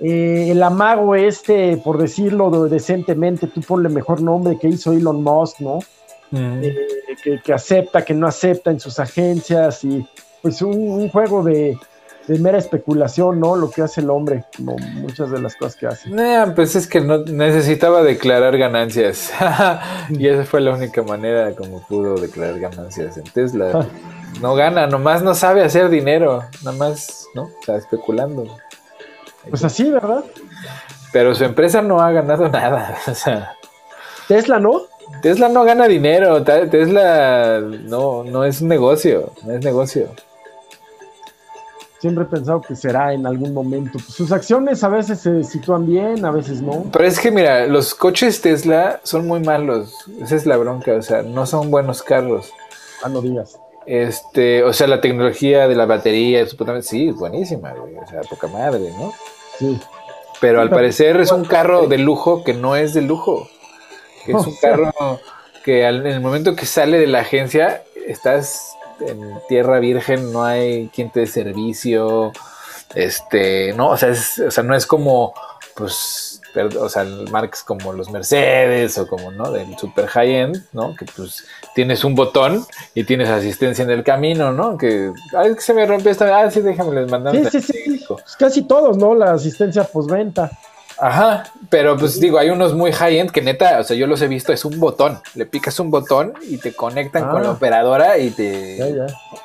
Eh, el amago este, por decirlo decentemente, tú ponle mejor nombre que hizo Elon Musk, ¿no? Eh, que, acepta, que no acepta en sus agencias y pues un juego de, de mera especulación, ¿no? Lo que hace el hombre, como muchas de las cosas que hace. pues es que no necesitaba declarar ganancias. y esa fue la única manera como pudo declarar ganancias en Tesla. Ah. No gana, nomás no sabe hacer dinero, nada más, ¿no? Está especulando. Pues así, ¿verdad? Pero su empresa no ha ganado nada. O sea, Tesla no. Tesla no gana dinero. Tesla no, no es un negocio. No es negocio siempre he pensado que será en algún momento. sus acciones a veces se sitúan bien, a veces no. Pero es que mira, los coches Tesla son muy malos. Esa es la bronca, o sea, no son buenos carros. Ah, no digas. Este, o sea, la tecnología de la batería, sí, es buenísima, güey. O sea, poca madre, ¿no? Sí. Pero al parecer es un carro de lujo que no es de lujo. es un carro que en el momento que sale de la agencia estás en tierra virgen no hay quien te dé servicio, este, no, o sea, o sea, no es como, pues, o sea, marcas como los Mercedes o como, ¿no? Del super high-end, ¿no? Que pues tienes un botón y tienes asistencia en el camino, ¿no? Que, ay, que se me rompió esta, ah, sí, déjame les mandar. Sí, sí, sí, casi todos, ¿no? La asistencia postventa. Ajá, pero pues digo, hay unos muy high-end que neta, o sea, yo los he visto, es un botón. Le picas un botón y te conectan con la ah. operadora y te,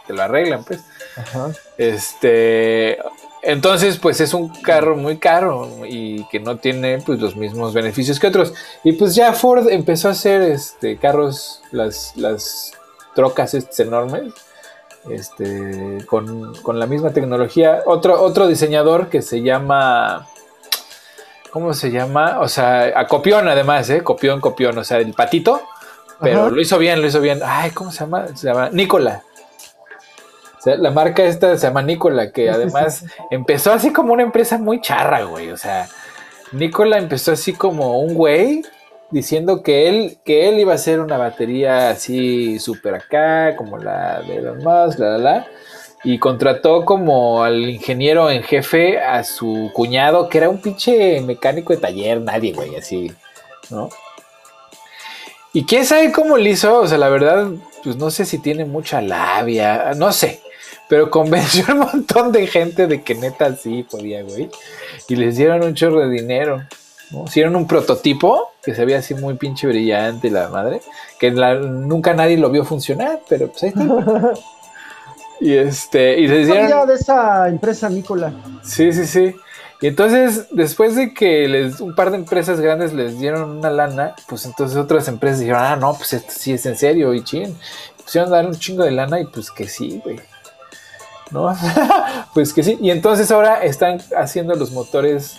te lo arreglan, pues. Ajá. Este, entonces, pues es un carro muy caro y que no tiene pues los mismos beneficios que otros. Y pues ya Ford empezó a hacer este carros, las, las trocas enormes, este, con, con la misma tecnología. Otro, otro diseñador que se llama ¿Cómo se llama? O sea, a copión además, ¿eh? Copión, copión. O sea, el patito. Pero lo hizo bien, lo hizo bien. Ay, ¿cómo se llama? Se llama Nicola. sea, la marca esta se llama Nicola, que además empezó así como una empresa muy charra, güey. O sea, Nicola empezó así como un güey diciendo que él, que él iba a hacer una batería así súper acá, como la de Elon Musk, la, la, la. Y contrató como al ingeniero en jefe a su cuñado, que era un pinche mecánico de taller, nadie, güey, así, ¿no? Y quién sabe cómo lo hizo, o sea, la verdad, pues no sé si tiene mucha labia, no sé, pero convenció a un montón de gente de que neta sí podía, güey. Y les dieron un chorro de dinero. ¿no? Hicieron un prototipo que se veía así muy pinche brillante la madre, que nunca nadie lo vio funcionar, pero pues ahí está. y este, y se hicieron... de esa empresa Nicola. Sí, sí, sí. Y entonces, después de que les, un par de empresas grandes les dieron una lana, pues entonces otras empresas dijeron, ah, no, pues esto sí es en serio, y chin. Pusieron a dar un chingo de lana y pues que sí, güey. ¿No? pues que sí. Y entonces ahora están haciendo los motores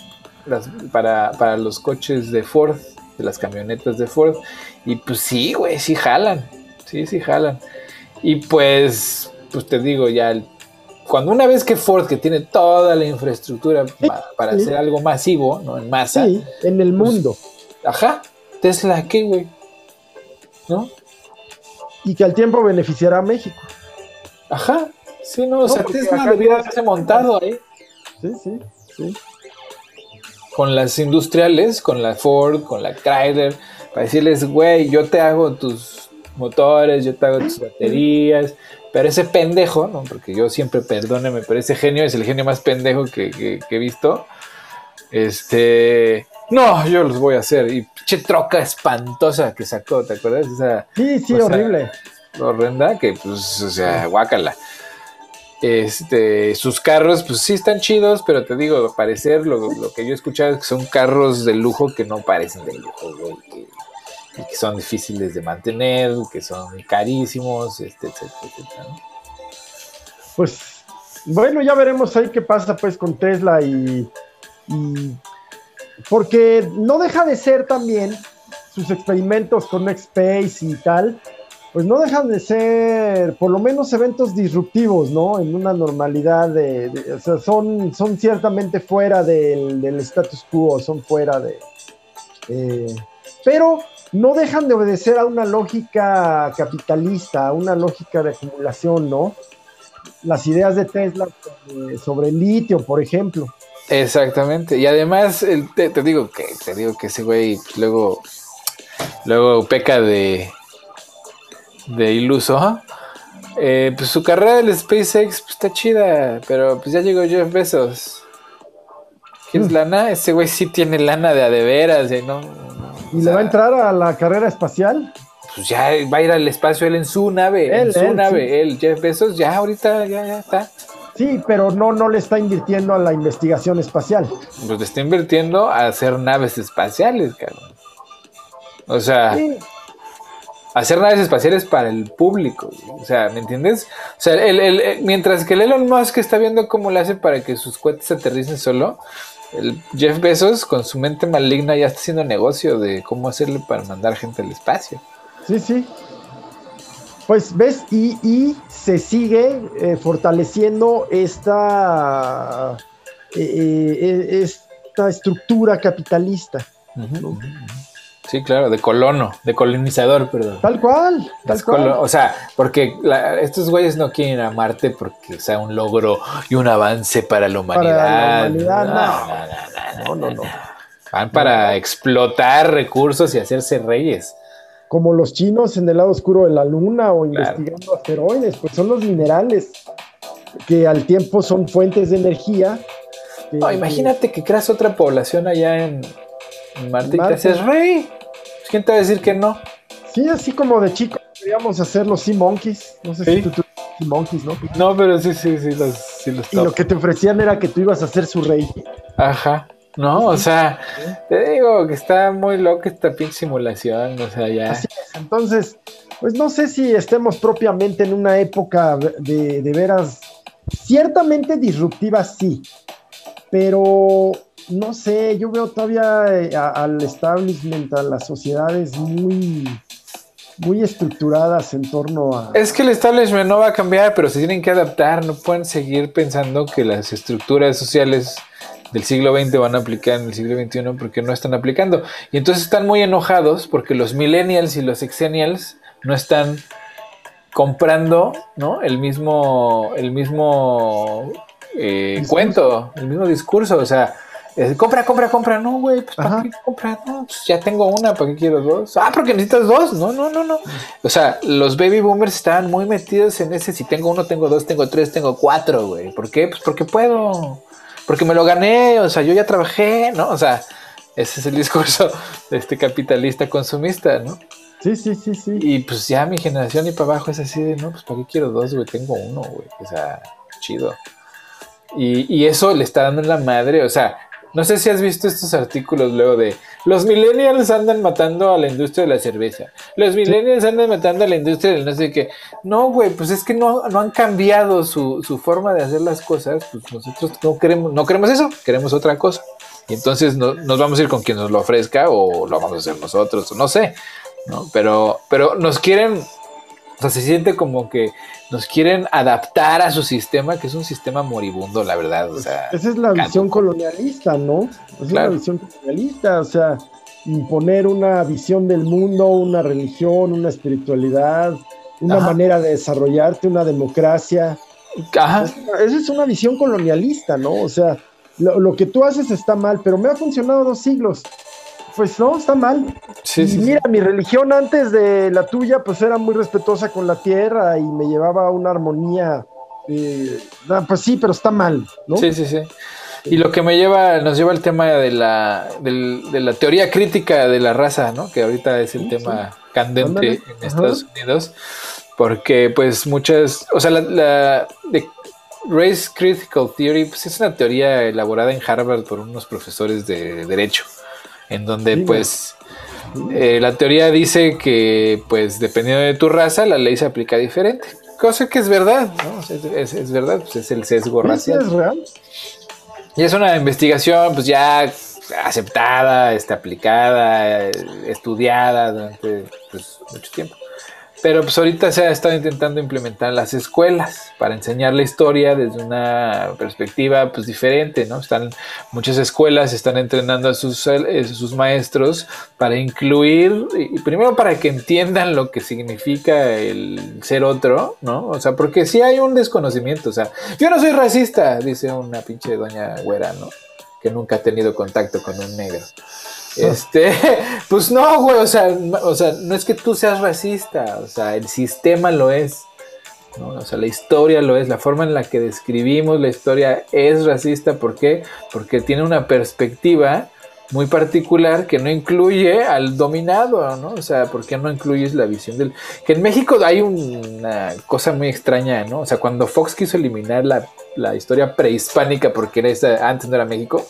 para, para los coches de Ford, de las camionetas de Ford. Y pues sí, güey, sí jalan. Sí, sí jalan. Y pues, pues te digo, ya el cuando una vez que Ford, que tiene toda la infraestructura para, hacer algo masivo, ¿no? En masa. Sí, en el pues, mundo. ajá. Tesla, ¿qué, güey? ¿No? Y que al tiempo beneficiará a México. Ajá. Sí, no, o sea, Tesla debiera haberse montado ahí. Sí, sí, sí. Con las industriales, con la Ford, con la Chrysler, para decirles, güey, yo te hago tus motores, yo te hago tus baterías, pero ese pendejo, ¿no? Porque yo siempre, perdóneme, pero ese genio es el genio más pendejo que, he visto. Este. No, yo los voy a hacer. Y pinche troca espantosa que sacó, ¿te acuerdas? Esa, sí, sí, horrible. Horrenda, que pues, o sea, guácala. Este, sus carros, pues sí están chidos, pero te digo, parecer, lo, lo que yo he escuchado es que son carros de lujo que no parecen de lujo, güey. Que, son difíciles de mantener, que son carísimos, este, etcétera, etcétera. Pues bueno, ya veremos ahí qué pasa pues con Tesla y, porque no deja de ser también sus experimentos con X-Space y tal, pues no dejan de ser por lo menos eventos disruptivos, ¿no? En una normalidad de, o sea, son, son ciertamente fuera del, status quo, son fuera de... Eh, pero no dejan de obedecer a una lógica capitalista, a una lógica de acumulación, ¿no? Las ideas de Tesla sobre el litio, por ejemplo. Exactamente. Y además, te, digo que te digo que ese güey luego, luego peca de, de iluso. Eh, pues su carrera del SpaceX pues, está chida, pero pues ya llegó Jeff Bezos. ¿Quieres mm. lana? Ese güey sí tiene lana de a de veras, ¿no? ¿Y le va a entrar a la carrera espacial? Pues ya va a ir al espacio él en su nave, en su nave, él, Jeff Bezos, ya ahorita ya, ya está. Sí, pero no, no le está invirtiendo a la investigación espacial. Pues le está invirtiendo a hacer naves espaciales, cabrón. O sea, hacer naves espaciales para el público. O sea, ¿me entiendes? O sea, el, mientras que el Elon Musk está viendo cómo le hace para que sus cohetes aterricen solo, el Jeff Bezos con su mente maligna ya está haciendo negocio de cómo hacerle para mandar gente al espacio. Sí, sí. Pues ves, y, se sigue eh, fortaleciendo esta, eh, eh, esta estructura capitalista. Sí, claro, de colono, de colonizador, perdón. Tal cual, tal cual. O sea, porque estos güeyes no quieren ir a Marte porque sea un logro y un avance para la humanidad. Para la humanidad, no, no, no, Van para explotar recursos y hacerse reyes. Como los chinos en el lado oscuro de la luna o investigando asteroides, pues son los minerales que al tiempo son fuentes de energía. no, imagínate que creas otra población allá en, Marte, y te haces rey. ¿Quién te va a decir que no? Sí, así como de chico queríamos hacer los Sea Monkeys. No sé si tú, tú Sea Monkeys, ¿no? No, pero sí, sí, sí, los, sí Y lo que te ofrecían era que tú ibas a ser su rey. Ajá. No, o sea, te digo que está muy loca esta pinche simulación, o sea, ya. Así es. Entonces, pues no sé si estemos propiamente en una época de, de veras ciertamente disruptiva, sí, pero no sé, yo veo todavía eh, al establishment, a las sociedades muy, muy estructuradas en torno a... Es que el establishment no va a cambiar, pero se tienen que adaptar, no pueden seguir pensando que las estructuras sociales del siglo XX van a aplicar en el siglo XXI porque no están aplicando. Y entonces están muy enojados porque los millennials y los exennials no están comprando ¿no? el mismo, el mismo eh, cuento, el mismo discurso. O sea, compra, compra, compra. No, güey, pues ¿para qué compra? No, pues ya tengo una, ¿para qué quiero dos? Ah, porque necesitas dos. No, no, no, no. O sea, los baby boomers estaban muy metidos en ese. Si tengo uno, tengo dos, tengo tres, tengo cuatro, güey. ¿Por qué? Pues porque puedo. Porque me lo gané. O sea, yo ya trabajé, ¿no? O sea, ese es el discurso de este capitalista consumista, ¿no? Sí, sí, sí, sí. Y pues ya mi generación y para abajo es así de, no, pues ¿para qué quiero dos, güey? Tengo uno, güey. O sea, chido. Y, y, eso le está dando en la madre, o sea, no sé si has visto estos artículos luego de los millennials andan matando a la industria de la cerveza. Los millennials andan matando a la industria del no sé qué. No, güey, pues es que no, no han cambiado su, su, forma de hacer las cosas. Pues nosotros no queremos, no queremos eso, queremos otra cosa. Y entonces no, nos vamos a ir con quien nos lo ofrezca o lo vamos a hacer nosotros, o no sé. ¿no? Pero, pero nos quieren o sea, se siente como que nos quieren adaptar a su sistema, que es un sistema moribundo, la verdad. O sea, Esa es la visión colonialista, ¿no? Es la visión colonialista, o sea, imponer una visión del mundo, una religión, una espiritualidad, una manera de desarrollarte, una democracia. Ajá. Esa es una visión colonialista, ¿no? O sea, lo, lo que tú haces está mal, pero me ha funcionado dos siglos pues no, está mal. y mira, mi religión antes de la tuya, pues era muy respetuosa con la tierra y me llevaba a una armonía. Eh, pues sí, pero está mal, ¿no? Sí, sí, sí. Y lo que me lleva, nos lleva al tema de la, de la teoría crítica de la raza, ¿no? Que ahorita es el tema candente en Estados Unidos. Porque, pues, muchas, o sea, la, Race Critical Theory, pues es una teoría elaborada en Harvard por unos profesores de derecho en donde pues eh, la teoría dice que pues dependiendo de tu raza la ley se aplica diferente, cosa que es verdad, ¿no? es, verdad, pues es el sesgo racial. ¿Es real? Y es una investigación pues ya aceptada, está aplicada, estudiada durante pues, mucho tiempo. Pero pues ahorita se ha estado intentando implementar las escuelas para enseñar la historia desde una perspectiva pues diferente, ¿no? Están muchas escuelas están entrenando a sus, eh, maestros para incluir y primero para que entiendan lo que significa el ser otro, ¿no? O sea, porque si hay un desconocimiento, o sea, yo no soy racista, dice una pinche doña güera, ¿no? Que nunca ha tenido contacto con un negro. Este, pues no, güey, o sea, o sea, no es que tú seas racista, o sea, el sistema lo es. ¿no? O sea, la historia lo es, la forma en la que describimos la historia es racista. ¿Por qué? Porque tiene una perspectiva muy particular que no incluye al dominado, ¿no? O sea, ¿por qué no incluyes la visión del... Que en México hay una cosa muy extraña, ¿no? O sea, cuando Fox quiso eliminar la, la historia prehispánica porque antes no era México,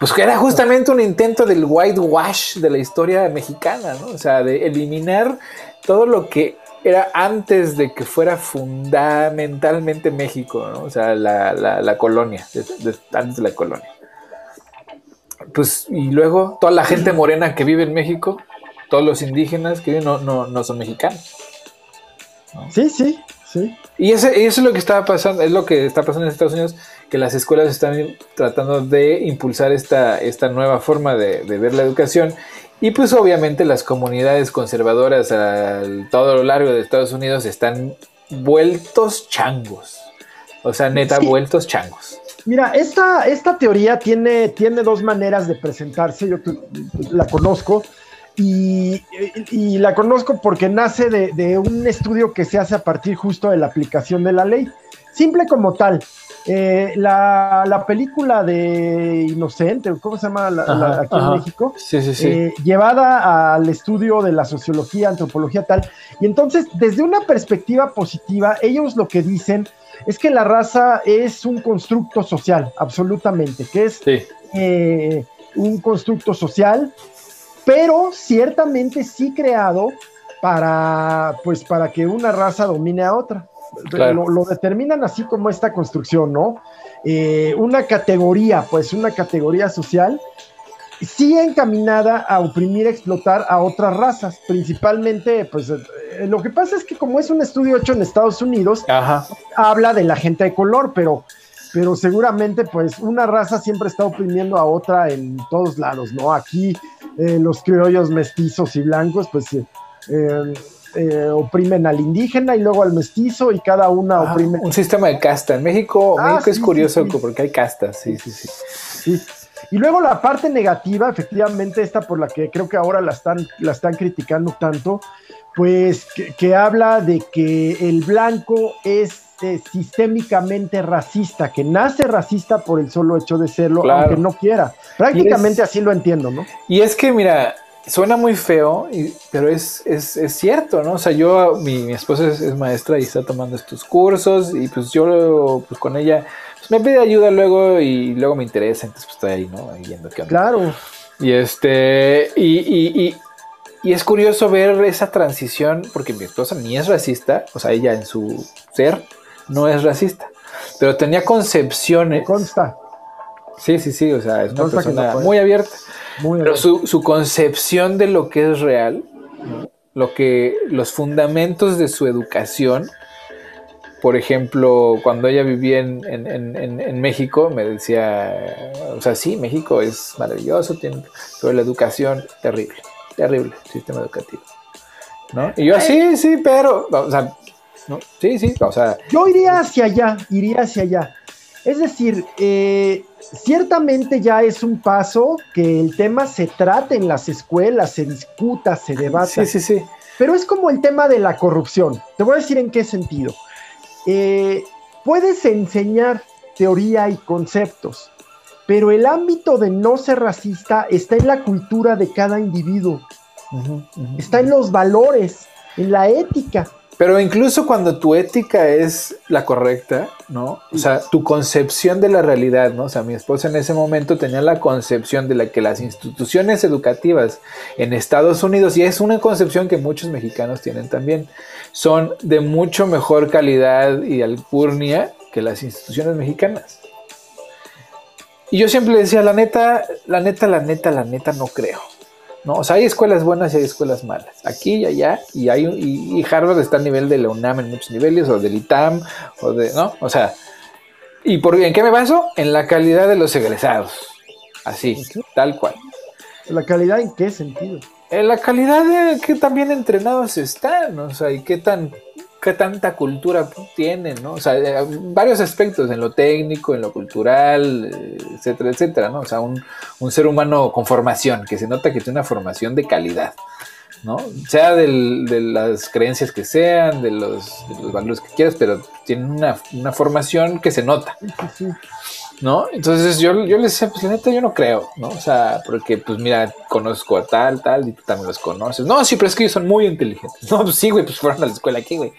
pues que era justamente un intento del whitewash de la historia mexicana, ¿no? O sea, de eliminar todo lo que era antes de que fuera fundamentalmente México, ¿no? O sea, la, colonia, antes de la colonia. Pues, y luego toda la gente morena que vive en México, todos los indígenas que viven no, no, no son mexicanos. Sí, sí, sí. Y eso, eso es lo que está pasando, es lo que está pasando en Estados Unidos que las escuelas están tratando de impulsar esta, esta nueva forma de, ver la educación y pues obviamente las comunidades conservadoras a todo lo largo de Estados Unidos están vueltos changos. O sea, neta, vueltos changos. Mira, esta, esta teoría tiene, tiene dos maneras de presentarse. Yo la conozco. Y, la conozco porque nace de, de, un estudio que se hace a partir justo de la aplicación de la ley. Simple como tal. Eh, la, película de Inocente, ¿cómo se llama aquí en México? Eh, llevada al estudio de la sociología, antropología, tal. Y entonces, desde una perspectiva positiva, ellos lo que dicen es que la raza es un constructo social, absolutamente, que es eh, un constructo social, pero ciertamente sí creado para, pues, para que una raza domine a otra. Lo, determinan así como esta construcción, ¿no? Eh, una categoría, pues una categoría social sí encaminada a oprimir, explotar a otras razas, principalmente, pues eh, lo que pasa es que como es un estudio hecho en Estados Unidos, habla de la gente de color, pero, pero seguramente pues una raza siempre está oprimiendo a otra en todos lados, ¿no? Aquí eh, los criollos mestizos y blancos, pues eh, oprimen al indígena y luego al mestizo y cada una oprime. Un sistema de casta. En México, ah, México es curioso porque hay castas, sí, sí, sí. Sí, y luego la parte negativa, efectivamente, esta por la que creo que ahora la están, la están criticando tanto, pues que, habla de que el blanco es eh, sistémicamente racista, que nace racista por el solo hecho de serlo, aunque no quiera. Prácticamente así lo entiendo, ¿no? Y es que, mira, suena muy feo, pero es, es, es, cierto, ¿no? O sea, yo, mi, mi esposa es, es, maestra y está tomando estos cursos y pues yo pues con ella me pide ayuda luego y luego me interesa, entonces pues estoy ahí, ¿no? Ahí viendo qué onda. Claro. Y este, y, y, y, y, es curioso ver esa transición, porque mi esposa ni es racista, o sea, ella en su ser no es racista, pero tenía concepciones. Consta. Sí, sí, sí, o sea, es una persona muy abierta. Muy pero su, su, concepción de lo que es real, lo que, los fundamentos de su educación, por ejemplo, cuando ella vivía en, en, en, en, México, me decía, o sea, sí, México es maravilloso, tiene, pero la educación, terrible, terrible, sistema educativo. ¿No? Y yo, sí, sí, pero, o sea, ¿no? sí, sí, o sea. Yo iría hacia allá, iría hacia allá. Es decir, eh, ciertamente ya es un paso que el tema se trate en las escuelas, se discuta, se debata. Sí, sí, sí. Pero es como el tema de la corrupción. Te voy a decir en qué sentido. Eh, puedes enseñar teoría y conceptos, pero el ámbito de no ser racista está en la cultura de cada individuo, está en los valores, en la ética. Pero incluso cuando tu ética es la correcta, ¿no? O sea, tu concepción de la realidad, ¿no? O sea, mi esposa en ese momento tenía la concepción de la que las instituciones educativas en Estados Unidos, y es una concepción que muchos mexicanos tienen también, son de mucho mejor calidad y alcurnia que las instituciones mexicanas. Y yo siempre decía, la neta, la neta, la neta, la neta, no creo. ¿No? O sea, hay escuelas buenas y hay escuelas malas, aquí y allá, y, hay, y, Harvard está a nivel de la UNAM en muchos niveles, o del ITAM, o de, ¿no? O sea, ¿y por, en qué me baso? En la calidad de los egresados, así, tal cual. ¿La calidad en qué sentido? En la calidad de qué tan bien entrenados están, o sea, y qué tan qué tanta cultura tienen, ¿no? O sea, eh, varios aspectos, en lo técnico, en lo cultural, etcétera, etcétera, ¿no? O sea, un, ser humano con formación, que se nota que tiene una formación de calidad, ¿no? Sea de las creencias que sean, de los, valores que quieras, pero tiene una, una formación que se nota. ¿No? Entonces yo, yo les decía, pues la neta yo no creo, ¿no? O sea, porque pues mira, conozco a tal, tal, y tú también los conoces. No, sí, pero es que ellos son muy inteligentes. No, pues sí, güey, pues fueron a la escuela aquí, güey.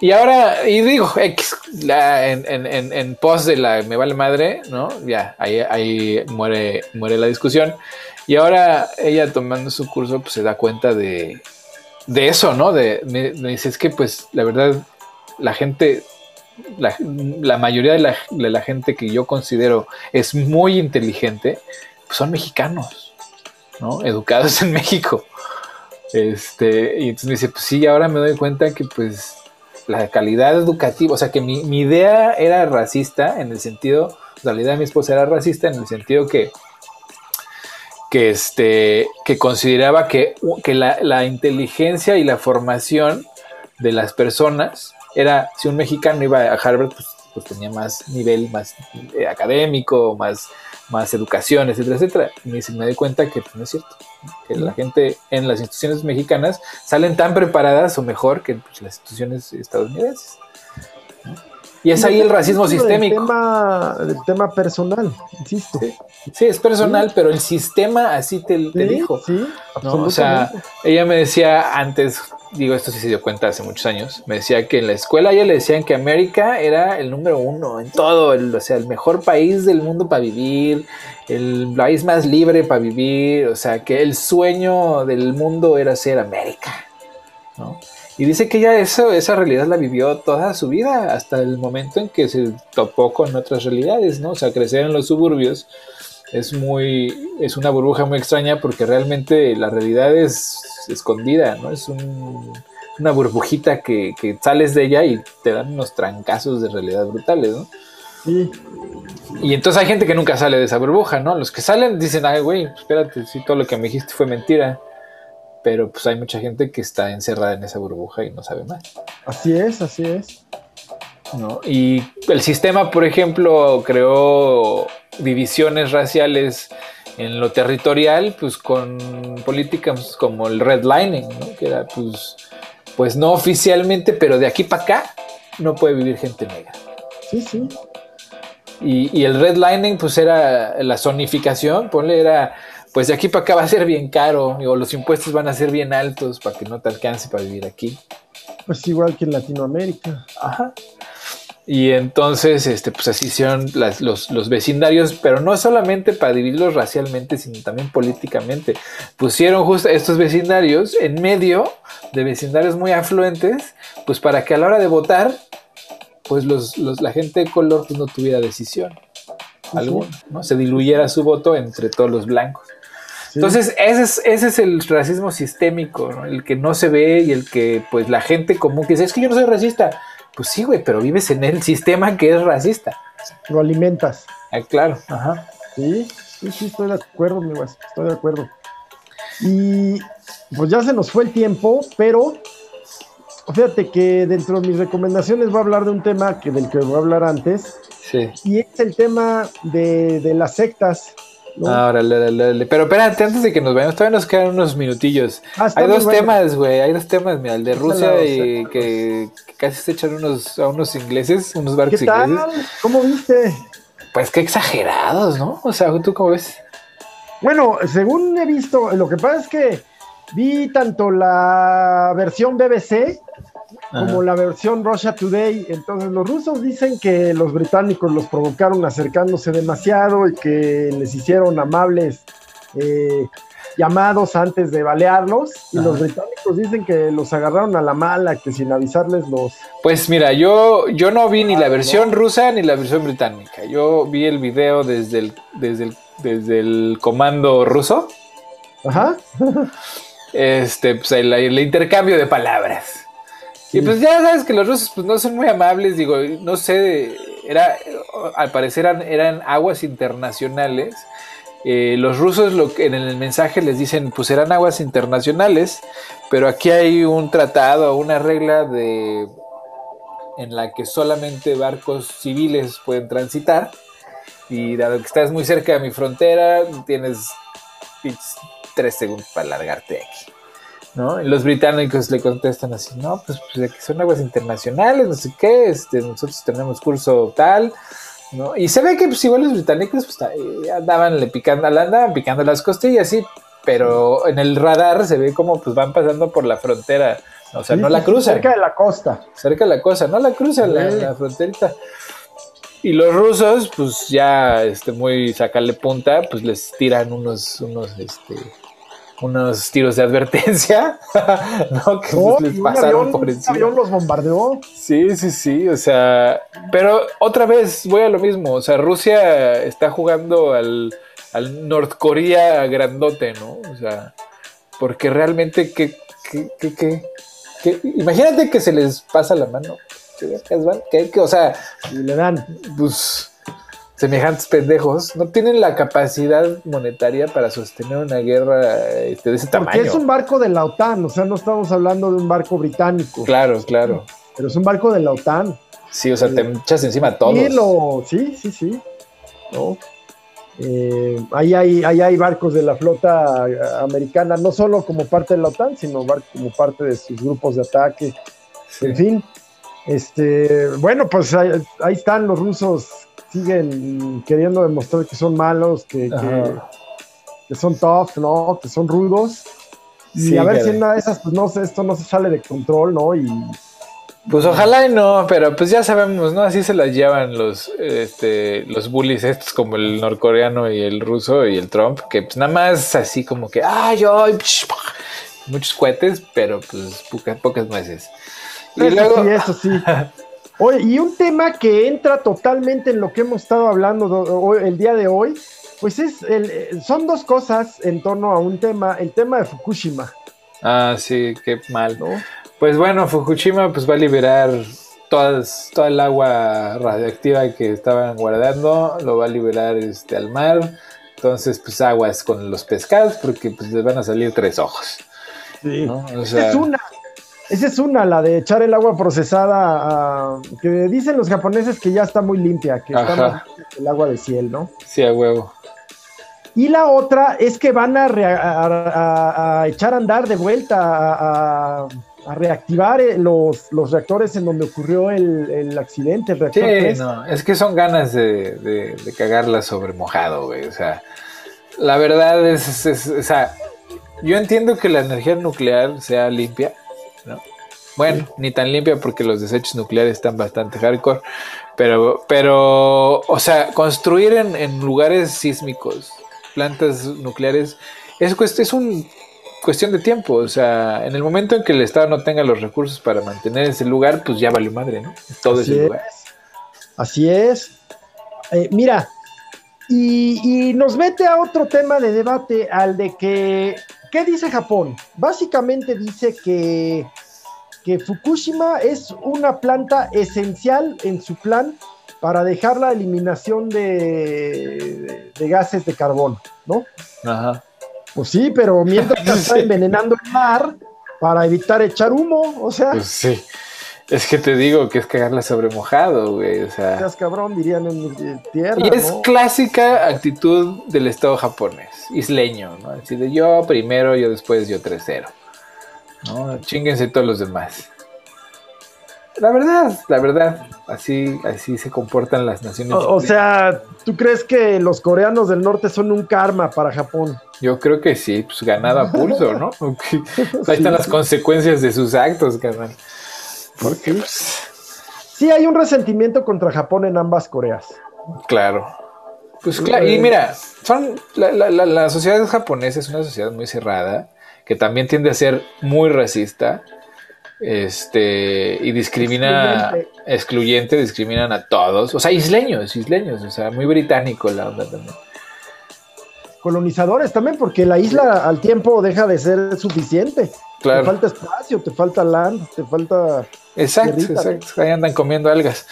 Y ahora, y digo, X, la, en, en, en, pos de la me vale madre, ¿no? Ya, ahí, ahí muere, muere la discusión. Y ahora ella tomando su curso, pues se da cuenta de, de eso, ¿no? De, me, me dice, es que pues la verdad, la gente la, mayoría de la, gente que yo considero es muy inteligente, son mexicanos, ¿no? Educados en México. Este, y entonces me dice, pues sí, ahora me doy cuenta que pues la calidad educativa, o sea que mi, idea era racista en el sentido, la idea de mi esposa era racista en el sentido que, que, este, que consideraba que, que la inteligencia y la formación de las personas era, si un mexicano iba a Harvard, pues, pues tenía más nivel, más eh, académico, más, más educación, etcétera, etcétera. Y me, me doy cuenta que pues, no es cierto, que la gente en las instituciones mexicanas salen tan preparadas o mejor que pues, las instituciones estadounidenses. Y es ahí el racismo sistémico. El tema, el tema personal, insisto. Sí, es personal, pero el sistema así te, dijo. Sí, O sea, ella me decía antes, digo, esto sí se dio cuenta hace muchos años, me decía que en la escuela ella le decían que América era el número uno en todo, el, o sea, el mejor país del mundo para vivir, el país más libre para vivir, o sea, que el sueño del mundo era ser América, ¿no? Y dice que ella eso, esa realidad la vivió toda su vida, hasta el momento en que se topó con otras realidades, ¿no? O sea, crecer en los suburbios es muy, es una burbuja muy extraña porque realmente la realidad es escondida, ¿no? Es una burbujita que, que, sales de ella y te dan unos trancazos de realidad brutales, ¿no? Sí. Y entonces hay gente que nunca sale de esa burbuja, ¿no? Los que salen dicen, ay, güey, espérate, si todo lo que me dijiste fue mentira. Pero pues hay mucha gente que está encerrada en esa burbuja y no sabe más. Así es, así es. ¿No? Y el sistema, por ejemplo, creó divisiones raciales en lo territorial, pues con políticas como el redlining, ¿no? que era pues, pues no oficialmente, pero de aquí para acá no puede vivir gente negra. Sí, sí. Y, y el redlining, pues era la zonificación, ponle, era, pues de aquí para acá va a ser bien caro, o los impuestos van a ser bien altos para que no te alcance para vivir aquí. Pues igual que en Latinoamérica. Ajá. Y entonces, este, pues así hicieron los, vecindarios, pero no solamente para dividirlos racialmente, sino también políticamente. Pusieron justo estos vecindarios en medio de vecindarios muy afluentes, pues para que a la hora de votar, pues los, la gente de color pues, no tuviera decisión alguna, ¿no? Se diluyera su voto entre todos los blancos. Entonces, ese es, ese es el racismo sistémico, el que no se ve y el que, pues, la gente común que dice, es que yo no soy racista pues sí, güey, pero vives en el sistema que es racista. Lo alimentas. Ah, claro, ajá. Sí, sí, sí, estoy de acuerdo, mi güey, estoy de acuerdo. Y pues ya se nos fue el tiempo, pero fíjate que dentro de mis recomendaciones voy a hablar de un tema que del que voy a hablar antes. Sí. Y es el tema de, de las sectas. Ahora, Pero espérate, antes de que nos vayamos, todavía nos quedan unos minutillos. Ah, hay dos temas, güey. Hay dos temas, mira, el de Rusia y que, casi se echan unos, a unos ingleses, unos barcos ¿Qué tal? ¿Cómo viste? Pues qué exagerados, ¿no? O sea, ¿tú cómo ves? Bueno, según he visto, lo que pasa es que vi tanto la versión BBC como la versión Russia Today. Entonces los rusos dicen que los británicos los provocaron acercándose demasiado y que les hicieron amables eh, llamados antes de balearlos. Y los británicos dicen que los agarraron a la mala, que sin avisarles los... Pues mira, yo, yo no vi ni la versión rusa ni la versión británica. Yo vi el video desde el, desde el, desde el comando ruso. Ajá. Este, pues el intercambio de palabras. Y pues ya sabes que los rusos pues no son muy amables, digo, no sé, era, al parecer eran, aguas internacionales. Eh, los rusos lo que en el mensaje les dicen, pues eran aguas internacionales, pero aquí hay un tratado, una regla de en la que solamente barcos civiles pueden transitar. Y dado que estás muy cerca de mi frontera, tienes tres segundos para largarte aquí. ¿No? Y los británicos le contestan así, no, pues, pues son aguas internacionales, no sé qué, este, nosotros tenemos curso tal, ¿no? Y se ve que pues igual los británicos pues, andaban le picando, andaban picando las costillas, sí, pero en el radar se ve como pues van pasando por la frontera, o sea, no la cruzan. Cerca de la costa. Cerca de la costa, no la cruzan la, la, fronterita. Y los rusos, pues ya este, muy sacarle punta, pues les tiran unos, unos, este, unos tiros de advertencia, ¿no? Que les pasaron por encima. Avión los bombardeó. Sí, sí, sí, o sea, pero otra vez voy a lo mismo, o sea, Rusia está jugando al, al Norcorea grandote, ¿no? O sea, porque realmente, ¿qué, qué, qué, qué, imagínate que se les pasa la mano. ¿Qué, qué, o sea, y le dan. Pues semejantes pendejos no tienen la capacidad monetaria para sostener una guerra este, de ese Porque tamaño. es un barco de la OTAN, o sea, no estamos hablando de un barco británico. Claro, claro. Pero es un barco de la OTAN. Sí, o sea, te echas encima a todos. Sí, sí, sí. ¿No? Eh, ahí, hay, ahí hay barcos de la flota americana, no solo como parte de la OTAN, sino como parte de sus grupos de ataque. En fin, este, bueno, pues ahí, ahí están los rusos siguen queriendo demostrar que son malos, que, que, son tough, ¿no? Que son rudos. Y a ver si en una de esas, pues no sé, esto no se sale de control, ¿no? Y. Pues ojalá y no, pero pues ya sabemos, ¿no? Así se las llevan los, este, los bullies estos como el norcoreano y el ruso y el Trump, que pues nada más así como que, ¡ay, yo! Muchos cohetes, pero pues pocas nueces. Y luego... Sí, eso sí. Oye, y un tema que entra totalmente en lo que hemos estado hablando el día de hoy Pues es el, son dos cosas en torno a un tema, el tema de Fukushima. Ah, sí, qué mal. Pues bueno, Fukushima pues va a liberar todas, toda el agua radioactiva que estaban guardando, lo va a liberar este, al mar. Entonces, pues aguas con los pescados porque pues les van a salir tres ojos. Sí. Es una. Esa es una, la de echar el agua procesada, que dicen los japoneses que ya está muy limpia, que está más el agua de cielo, ¿no? Sí, a huevo. Y la otra es que van a, echar a andar de vuelta, a, reactivar eh, los, reactores en donde ocurrió el, accidente. El sí, no, es que son ganas de, cagarla sobre mojado, güey. O sea, la verdad es, o sea, yo entiendo que la energía nuclear sea limpia, ¿no? Bueno, ni tan limpia porque los desechos nucleares están bastante hardcore, pero, pero o sea, construir en, en lugares sísmicos plantas nucleares, es, es un cuestión de tiempo. O sea, en el momento en que el Estado no tenga los recursos para mantener ese lugar, pues ya valió madre, ¿no? Todo Así ese lugar. Así es. Eh, mira, y, nos mete a otro tema de debate, al de que, ¿qué dice Japón? Básicamente dice que, que Fukushima es una planta esencial en su plan para dejar la eliminación de, gases de carbón, ¿no? Ajá. Pues sí, pero mientras está envenenando el mar para evitar echar humo, o sea. Pues sí. Es que te digo que es cagarla sobre mojado, güey. O sea. Seas cabrón, dirían en tierra. Y es clásica actitud del Estado japonés, isleño, ¿no? Así de yo primero, yo después, yo tercero. ¿No? Chinguense todos los demás. La verdad, la verdad, así, así se comportan las naciones. O, sea, ¿tú crees que los coreanos del norte son un karma para Japón? Yo creo que sí, pues ganado a pulso, ¿no? Ahí están las consecuencias de sus actos, carnal. Porque, pues... Sí, hay un resentimiento contra Japón en ambas Coreas. Claro. Pues claro, y mira, son la, la, la, la sociedad japonesa es una sociedad muy cerrada, que también tiende a ser muy racista este y discrimina excluyente. discriminan a todos, o sea, isleños, isleños, o sea, muy británico la onda también. Colonizadores también, porque la isla al tiempo deja de ser suficiente. Claro. Te falta espacio, te falta land, te falta. Exacto, exacto. Ahí andan comiendo algas.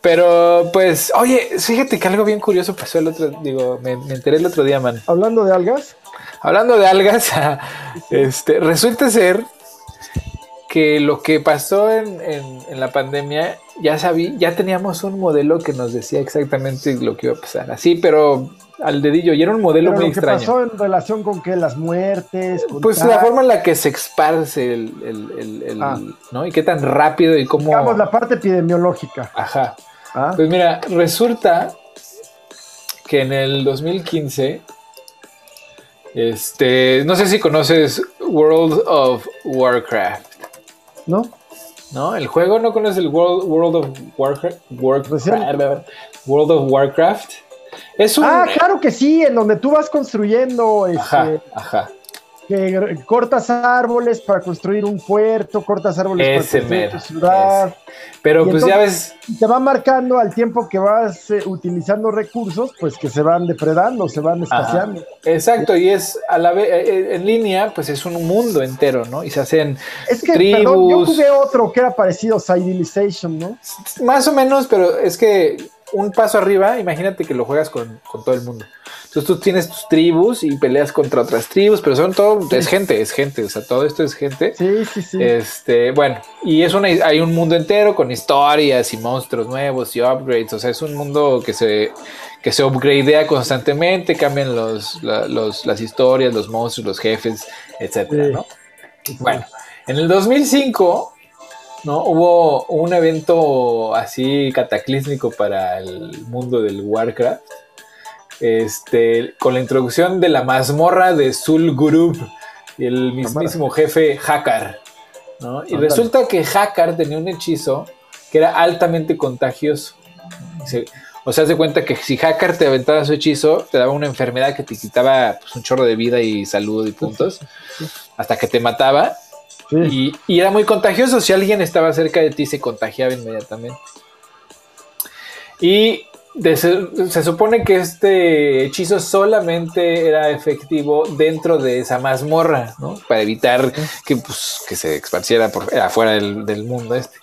Pero, pues, oye, fíjate que algo bien curioso pasó el otro, digo, me, me enteré el otro día, man. Hablando de algas. Hablando de algas, este, resulta ser que lo que pasó en, la pandemia, ya sabí, ya teníamos un modelo que nos decía exactamente lo que iba a pasar. Así, pero al dedillo, y era un modelo muy extraño. ¿Qué pasó en relación con que las muertes? pues la forma en la que se esparce el, ah. ¿no? Y qué tan rápido y cómo. Digamos, la parte epidemiológica. Ajá. Ah. Pues mira, resulta que en el 2015, este, no sé si conoces World of Warcraft. ¿no? ¿No? ¿El juego no conoce el World, World of Warcraft? World of Warcraft. Es un, ah, claro que sí, en donde tú vas construyendo. Ajá, este, ajá que cortas árboles para construir un puerto, cortas árboles para construir tu ciudad. Pero pues ya ves. Te va marcando al tiempo que vas eh, utilizando recursos, pues que se van depredando, se van escaseando. Exacto, y es a la vez eh, eh, en línea, pues es un mundo entero, ¿no? Y se hacen es que, tribus. yo jugué otro que era parecido, Civilization, ¿no? Más o menos, pero es que un paso arriba, imagínate que lo juegas con, con todo el mundo. Entonces tú tienes tus tribus y peleas contra otras tribus, pero son todo, es gente, es gente, o sea, todo esto es gente. Sí, sí, sí. Este, bueno, y es una, hay un mundo entero con historias y monstruos nuevos y upgrades, o sea, es un mundo que se, que se upgradea constantemente, cambian los, las historias, los monstruos, los jefes, etcétera, ¿no? Bueno, en el 2005 ¿no? Hubo un evento así cataclísmico para el mundo del Warcraft, este, con la introducción de la mazmorra de Sul Gurub y el mismísimo jefe Hakar. Y resulta que Hakar tenía un hechizo que era altamente contagioso. o sea, se cuenta que si Hakar te aventaba su hechizo, te daba una enfermedad que te quitaba pues, un chorro de vida y salud y puntos, hasta que te mataba. Y, y, era muy contagioso. Si alguien estaba cerca de ti, se contagiaba inmediatamente. Y se, supone que este hechizo solamente era efectivo dentro de esa mazmorra, ¿no? Para evitar que, pues, que se esparciera por afuera del, mundo este.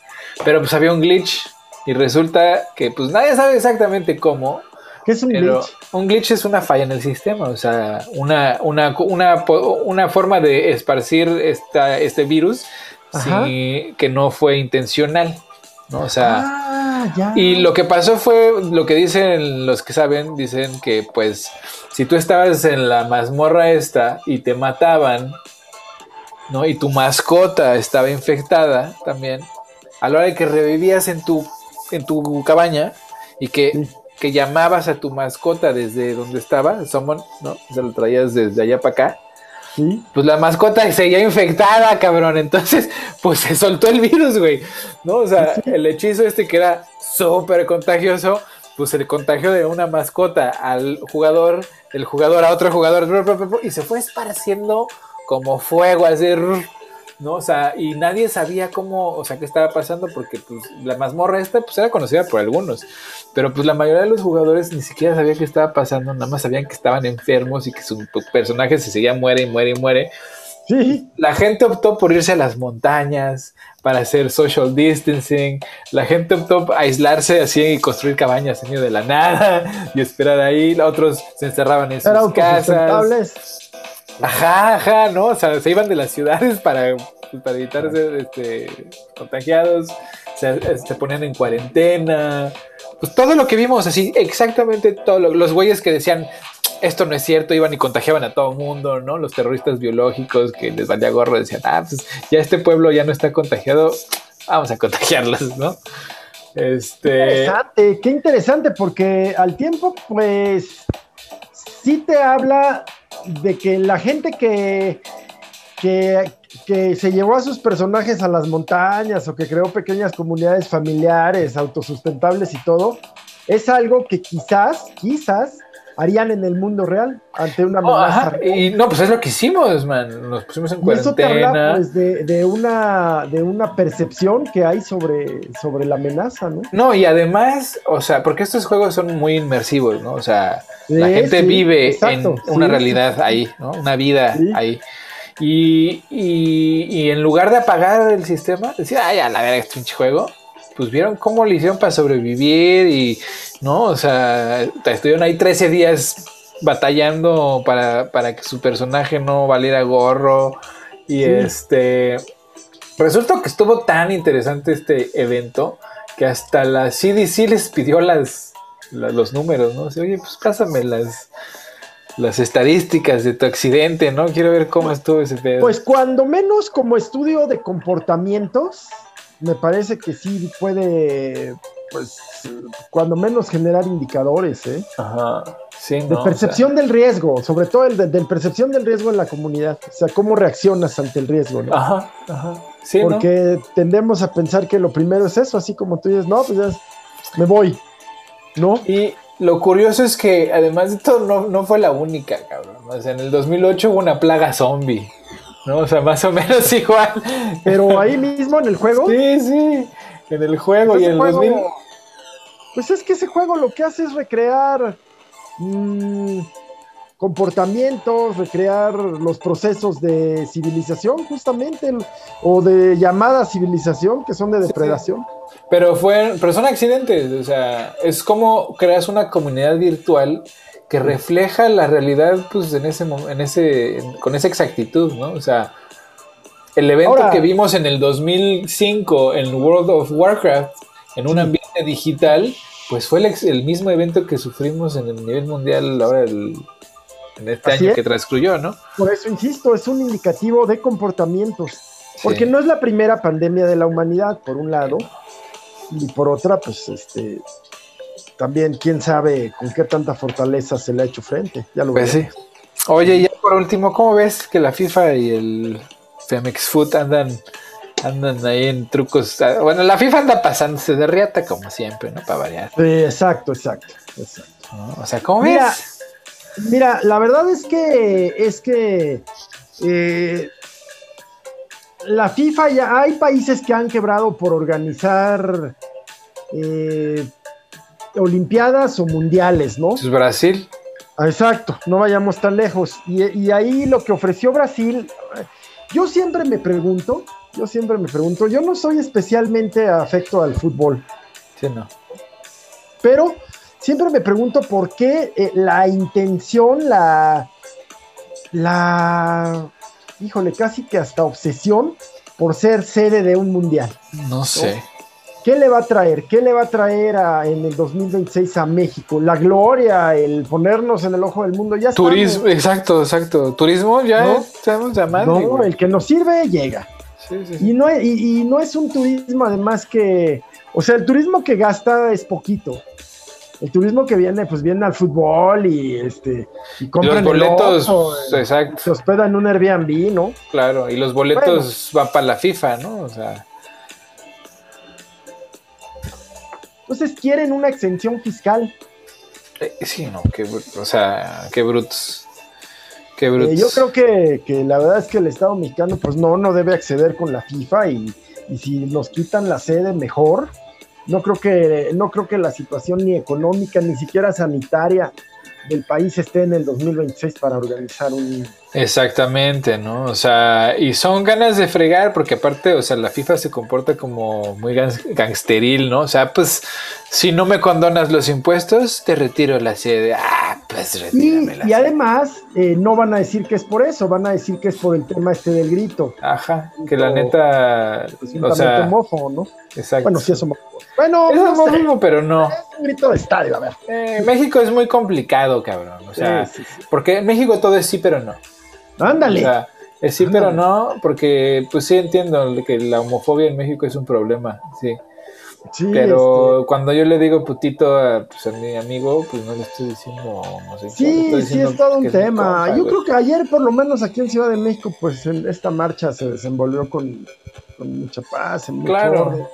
Pero pues había un glitch y resulta que pues nadie sabe exactamente cómo. ¿Qué es un glitch? Un glitch es una falla en el sistema, o sea, una, una, una, una forma de esparcir esta, este virus que no fue intencional. ¿no? O sea, ah, y lo que pasó fue lo que dicen los que saben, dicen que pues si tú estabas en la mazmorra esta y te mataban, ¿no? Y tu mascota estaba infectada también, a la hora de que revivías en tu, en tu cabaña y que, que llamabas a tu mascota desde donde estaba, Somon, ¿no? Se lo traías desde allá para acá pues la mascota seguía infectada, cabrón. Entonces, pues se soltó el virus, güey. ¿No? O sea, el hechizo este que era súper contagioso, pues el contagio de una mascota al jugador, el jugador a otro jugador, y se fue esparciendo como fuego, así, ¿no? O sea, y nadie sabía cómo, o sea, qué estaba pasando, porque pues la mazmorra esta, pues era conocida por algunos. Pero pues la mayoría de los jugadores ni siquiera sabían qué estaba pasando, nada más sabían que estaban enfermos y que su personaje se seguía muere y muere y muere. Sí. La gente optó por irse a las montañas para hacer social distancing. La gente optó por aislarse así y construir cabañas en medio de la nada y esperar ahí. Otros se encerraban en sus casas. Ajá, ajá, ¿no? O sea, se iban de las ciudades para, para evitar ser este, contagiados. Se, se ponían en cuarentena pues todo lo que vimos, así, exactamente todo, los güeyes que decían, esto no es cierto, iban y contagiaban a todo mundo, ¿no? Los terroristas biológicos que les valía gorro decían, ah, pues ya este pueblo ya no está contagiado, vamos a contagiarlos, ¿no? Este... Interesante, qué interesante, porque al tiempo, pues, sí te habla de que la gente que, que, que se llevó a sus personajes a las montañas o que creó pequeñas comunidades familiares, autosustentables y todo, es algo que quizás, quizás harían en el mundo real ante una oh, amenaza. y no, pues es lo que hicimos, man. Nos pusimos en cuarentena. Eso te habla, pues, de, una, de una percepción que hay sobre, sobre la amenaza, ¿no? No, y además, o sea, porque estos juegos son muy inmersivos, ¿no? O sea, la gente vive en una realidad ahí, ¿no? Una vida ahí. Y, y, en lugar de apagar el sistema, decía, ay, a la verga, este pinche juego, pues vieron cómo le hicieron para sobrevivir y, ¿no? O sea, estuvieron ahí 13 días batallando para, que su personaje no valiera gorro. Y este. Resulta que estuvo tan interesante este evento que hasta la CDC les pidió las, los números, ¿no? Oye, pues pásame las, las estadísticas de tu accidente, ¿no? Quiero ver cómo estuvo ese pedo. Pues cuando menos como estudio de comportamientos, me parece que sí puede, pues, cuando menos generar indicadores, ¿eh? Ajá. Sí, de percepción del riesgo, sobre todo el de, percepción del riesgo en la comunidad, o sea, cómo reaccionas ante el riesgo, ¿no? Ajá, ajá. Sí, Porque tendemos a pensar que lo primero es eso, así como tú dices, no, pues ya me voy, ¿no? Y lo curioso es que además de todo no, fue la única, cabrón. O sea, en el 2008 hubo una plaga zombie. ¿No? O sea, más o menos igual. Pero ahí mismo en el juego. Sí, sí. En el juego y en el 2000. Pues es que ese juego lo que hace es recrear mm, comportamientos, recrear los procesos de civilización, justamente, o de llamada civilización, que son de depredación. Pero fue, pero son accidentes, o sea, es como creas una comunidad virtual que refleja la realidad, pues, en ese, en ese, con esa exactitud, ¿no? O sea, el evento que vimos en el 2005 en World of Warcraft, en un ambiente digital, pues fue el, mismo evento que sufrimos en el nivel mundial ahora en este año que transcurrió, ¿no? Por eso insisto, es un indicativo de comportamientos. Porque no es la primera pandemia de la humanidad, por un lado, y por otra, pues este también quién sabe con qué tanta fortaleza se le ha hecho frente. Ya lo pues sí. Oye, ya por último, ¿cómo ves que la FIFA y el Femex Foot andan andan ahí en trucos? Ah, bueno, la FIFA anda pasándose de riata como siempre, ¿no? Para variar. Sí, exacto, exacto, O sea, ¿cómo ves? Mira, la verdad es que es que eh, la FIFA ya hay países que han quebrado por organizar eh, Olimpiadas o mundiales, ¿no? Es Brasil. Ah, Exacto, no vayamos tan lejos. Y, y ahí lo que ofreció Brasil, yo siempre me pregunto, yo siempre me pregunto, yo no soy especialmente afecto al fútbol, Sí, no. pero siempre me pregunto por qué eh, la intención, la, la, híjole, casi que hasta obsesión por ser sede de un mundial. No sé. ¿Qué le va a traer? ¿Qué le va a traer a- en el 2026 a México? La gloria, el ponernos en el ojo del mundo, ya Turismo, estamos. exacto, exacto. Turismo ya No. estamos llamando. No, el que nos sirve llega. Sí, sí, sí. Y no, y, y no es un turismo además que, o sea, el turismo que gasta es poquito. El turismo que viene, pues viene al fútbol y este y compran Los boletos, exacto, se hospeda en un Airbnb, ¿no? claro. Y los boletos van para la FIFA, ¿no? O sea, Entonces quieren una exención fiscal. eh, sí, no, qué, o sea, qué brutos. Qué Eh, brutos. yo creo que, que la verdad es que el Estado mexicano, pues no, no debe acceder con la FIFA y, y si nos quitan la sede, mejor. No creo que, no creo que la situación ni económica, ni siquiera sanitaria del país esté en el 2026 para organizar un, Exactamente, ¿no? O sea, y son ganas de fregar, porque aparte, o sea, la FIFA se comporta como muy gangsteril, ¿no? O sea, pues, si no me condonas los impuestos, te retiro la sede. Ah, pues retírame la y además, eh, no van a decir que es por eso, van a decir que es por el tema este del grito. Ajá, que la o- neta, o Presuntamente sea, homófobo, ¿no? exacto. Bueno, sí es homófobo. Bueno, Es no sé, homófobo, pero no. es un grito de estadio, a ver. Eh, México es muy complicado, cabrón. O sea, Sí, sí, sí. porque en México todo es sí, pero no. Ándale. O sea, es sí, Ándale. pero no, porque pues sí entiendo que la homofobia en México es un problema, sí. Sí, Pero este, cuando yo le digo putito a, pues, a mi amigo, pues no le estoy diciendo le Sí, estoy sí, es todo un tema. compa, Yo güey. creo que ayer, por lo menos aquí en Ciudad de México, pues en esta marcha se desenvolvió con, con mucha paz, en mucho Claro.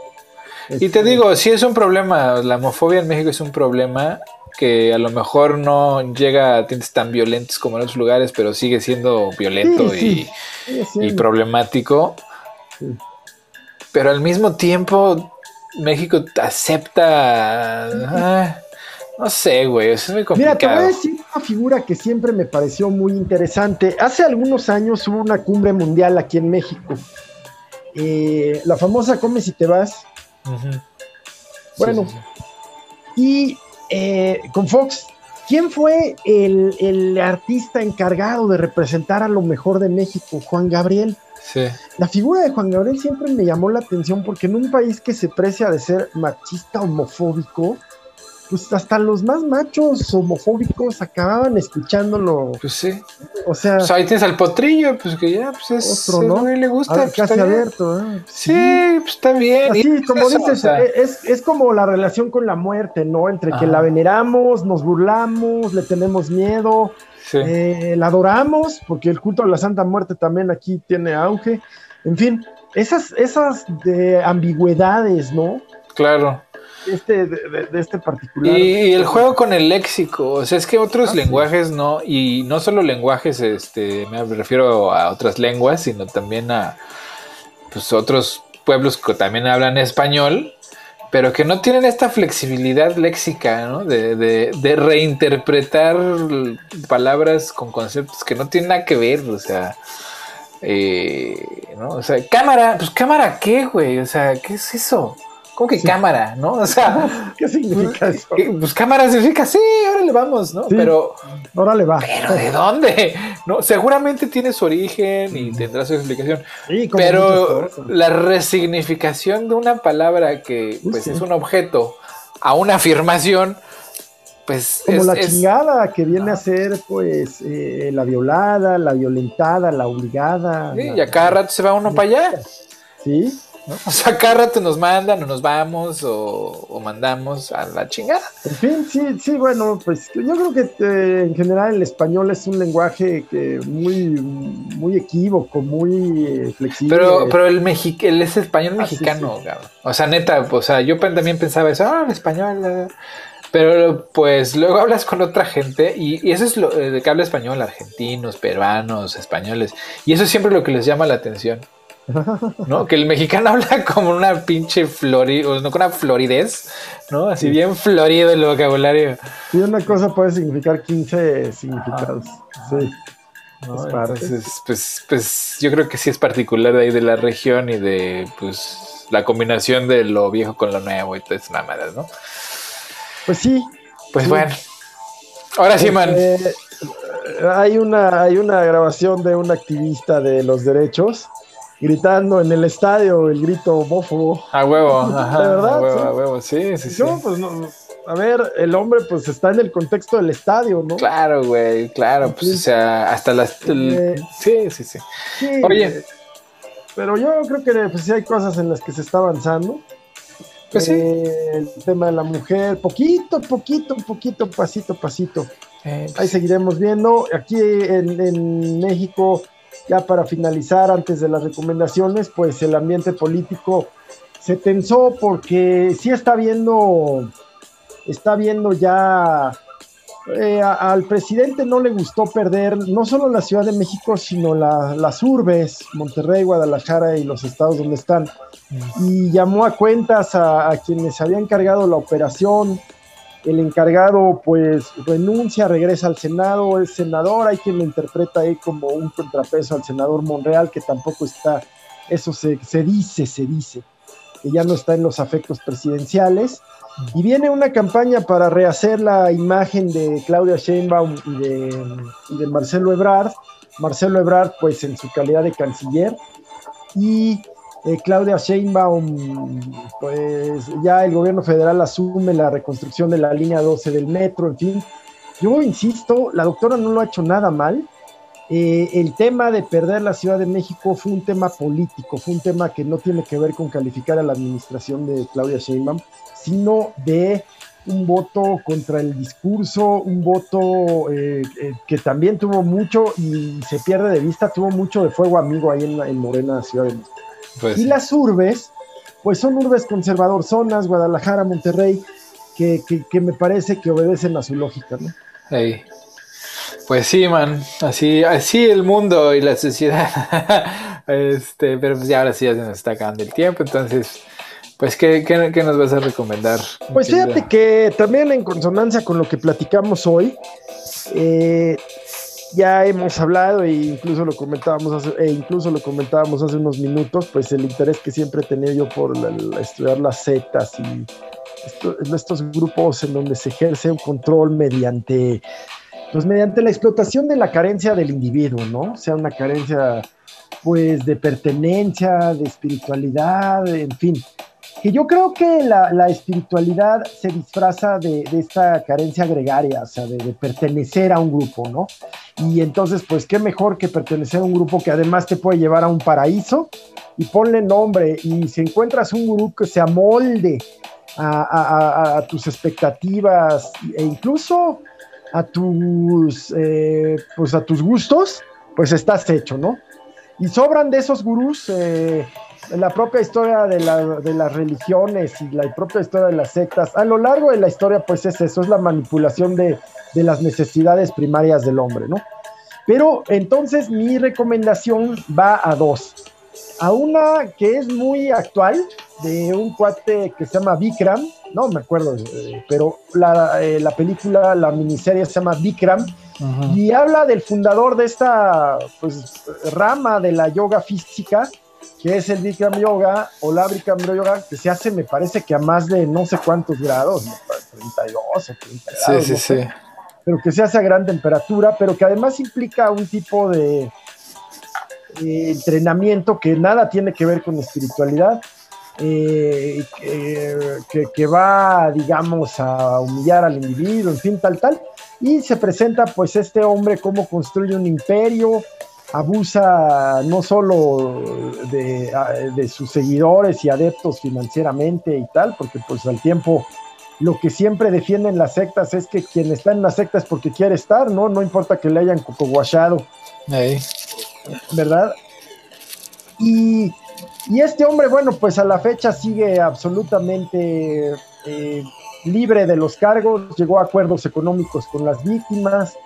Y te Este, digo, sí es un problema, la homofobia en México es un problema que a lo mejor no llega a tintes tan violentos como en otros lugares, pero sigue siendo violento Sí, sí. sí, sí, y, problemático. Pero al mismo tiempo, México acepta... ah, no sé, güey, eso es muy Mira, te voy a complicado. decir una figura que siempre me pareció muy interesante. Hace algunos años hubo una cumbre mundial aquí en México. Eh, la famosa Come si te vas. Bueno. Y eh, con Fox, ¿quién fue el, el artista encargado de representar a lo mejor de México? Juan Gabriel. Sí. La figura de Juan Gabriel siempre me llamó la atención porque en un país que se precia de ser machista homofóbico, pues hasta los más machos homofóbicos acababan escuchándolo. Pues sí. O sea, Pues ahí tienes al potrillo, pues que ya, pues es. Otro, ¿no? le gusta. a- pues, casi está abierto. ¿eh? Sí, pues está bien. Es como eso, dices, o sea, eh, es, es como la relación con la muerte, ¿no? Entre que la veneramos, nos burlamos, le tenemos miedo, sí. eh, la adoramos, porque el culto a la Santa Muerte también aquí tiene auge. En fin, esas, esas de ambigüedades, ¿no? claro. Este, de, este particular. Y, el juego con el léxico, o sea, es que otros Ah, sí. lenguajes no, y no solo lenguajes, este, me refiero a otras lenguas, sino también a pues otros pueblos que también hablan español, pero que no tienen esta flexibilidad léxica, ¿no? De, de, de reinterpretar palabras con conceptos que no tienen nada que ver, o sea, eh, ¿no? O sea, cámara, pues cámara, ¿qué, güey? O sea, ¿qué es eso? ¿Cómo que Sí. cámara, no? O sea, ¿Qué significa eso? eh, pues cámara significa, sí, órale, vamos, ¿no? Sí. Pero, Ahora le va. pero ¿de dónde? No, seguramente tiene su origen y tendrá su explicación. Sí, Pero la resignificación de una palabra que pues es un objeto a una afirmación, pues como es, la es- chingada que viene a ser, pues, eh, la violada, la violentada, la obligada. sí, la- y a cada rato se va uno para allá. Sí, ¿no? O sea, cada rato nos mandan o nos vamos o, o mandamos a la chingada. en fin, sí, sí, bueno, pues yo creo que eh, en general el español es un lenguaje que muy, muy equívoco, muy eh, flexible. Pero, pero el, mexi el es español Ah, sí, mexicano, cabrón. O sea, neta, o sea, yo también pensaba eso, ah, el español. eh". Pero pues luego hablas con otra gente y, y eso es lo eh, de que habla español, argentinos, peruanos, españoles. Y eso es siempre lo que les llama la atención. ¿No? Que el mexicano habla como una pinche flori, no con una floridez, ¿no? Así bien florido el vocabulario. Y una cosa puede significar 15 significados. Sí. Entonces, pues, pues yo creo que sí es particular de ahí de la región y de pues la combinación de lo viejo con lo nuevo y todas esas mamadas, ¿no? Pues sí. Pues bueno. Ahora sí, man. Este, hay una, hay una grabación de un activista de los derechos gritando en el estadio el grito homófobo. A huevo, ajá. ¿De verdad? A huevo, a huevo, sí, sí, sí. pues no, a ver, el hombre pues está en el contexto del estadio, ¿no? Claro, güey, claro, pues o sea, hasta las... sí, sí, sí, sí. Oye. Pero yo creo que pues sí hay cosas en las que se está avanzando. Pues sí. Eh, el tema de la mujer, poquito, poquito, poquito, pasito, pasito. Eh, pues Ahí seguiremos viendo. Aquí en, en México ya para finalizar, antes de las recomendaciones, pues el ambiente político se tensó porque sí está viendo, está viendo ya, eh, al presidente no le gustó perder no solo la Ciudad de México, sino las urbes, Monterrey, Guadalajara y los estados donde están. Y llamó a cuentas a, a quienes habían encargado la operación, el encargado pues renuncia, regresa al Senado, es senador, hay quien lo interpreta ahí como un contrapeso al senador Monreal, que tampoco está, eso se, dice, se dice, que ya no está en los afectos presidenciales. Y viene una campaña para rehacer la imagen de Claudia Sheinbaum y de, y de Marcelo Ebrard. Marcelo Ebrard, pues en su calidad de canciller. Y eh, Claudia Sheinbaum, pues ya el gobierno federal asume la reconstrucción de la línea 12 del metro, en fin. Yo insisto, la doctora no lo ha hecho nada mal. Eh, el tema de perder la Ciudad de México fue un tema político, fue un tema que no tiene que ver con calificar a la administración de Claudia Sheinbaum, sino de un voto contra el discurso, un voto eh, que también tuvo mucho y se pierde de vista, tuvo mucho de fuego amigo ahí en Morena, Ciudad de México. Pues y las urbes, pues son urbes conservador zonas, Guadalajara, Monterrey, que, me parece que obedecen a su lógica, ¿no? Pues sí, man, así, así el mundo y la sociedad. este, pero pues ya ahora sí ya se nos está acabando el tiempo, entonces, pues, ¿qué, qué nos vas a recomendar? Pues fíjate que también en consonancia con lo que platicamos hoy, eh, ya hemos hablado e incluso lo comentábamos hace, e incluso lo comentábamos hace unos minutos, pues el interés que siempre he tenido yo por estudiar las setas y estos grupos en donde se ejerce un control mediante, pues mediante la explotación de la carencia del individuo, ¿no? O sea, una carencia pues de pertenencia, de espiritualidad, en fin que yo creo que la, espiritualidad se disfraza de, esta carencia gregaria, o sea, de, pertenecer a un grupo, ¿no? Y entonces, pues, qué mejor que pertenecer a un grupo que además te puede llevar a un paraíso y ponle nombre. Y si encuentras un grupo que se amolde a, tus expectativas e incluso a tus, eh, pues, a tus gustos, pues estás hecho, ¿no? Y sobran de esos gurús. Eh, la propia historia de, las religiones y la propia historia de las sectas, a lo largo de la historia, pues es eso, es la manipulación de, las necesidades primarias del hombre, ¿no? Pero entonces mi recomendación va a dos. A una que es muy actual, de un cuate que se llama Vikram, no me acuerdo, eh, pero la, eh, la, película, la miniserie se llama Vikram, y habla del fundador de esta pues, rama de la yoga física, que es el Bikram Yoga o la Bikram Yoga, que se hace, me parece que a más de no sé cuántos grados, 32 o 30 grados. Sí, sí, sí. Pero que se hace a gran temperatura, pero que además implica un tipo de entrenamiento que nada tiene que ver con espiritualidad. Eh, que, que, va, digamos, a humillar al individuo, en fin, tal, tal. Y se presenta, pues, este hombre cómo construye un imperio, abusa no solo de, sus seguidores y adeptos financieramente y tal, porque pues al tiempo lo que siempre defienden las sectas es que quien está en la secta es porque quiere estar, ¿no? No importa que le hayan cocoguachado. ¿Verdad? Y, este hombre, bueno, pues a la fecha sigue absolutamente eh, libre de los cargos, llegó a acuerdos económicos con las víctimas,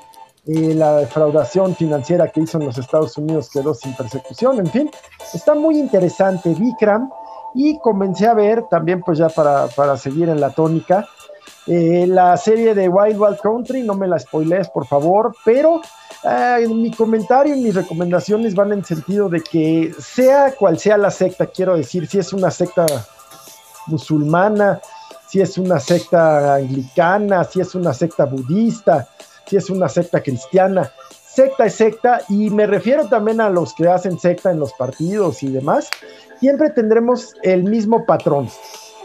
la defraudación financiera que hizo en los Estados Unidos quedó sin persecución, en fin, está muy interesante Vikram y comencé a ver también pues ya para, para seguir en la tónica eh, la serie de Wild Wild Country, no me la spoilees por favor, pero eh, mi comentario y mis recomendaciones van en sentido de que sea cual sea la secta, quiero decir, si es una secta musulmana, si es una secta anglicana, si es una secta budista, si es una secta cristiana. Secta es secta y me refiero también a los que hacen secta en los partidos y demás. Siempre tendremos el mismo patrón.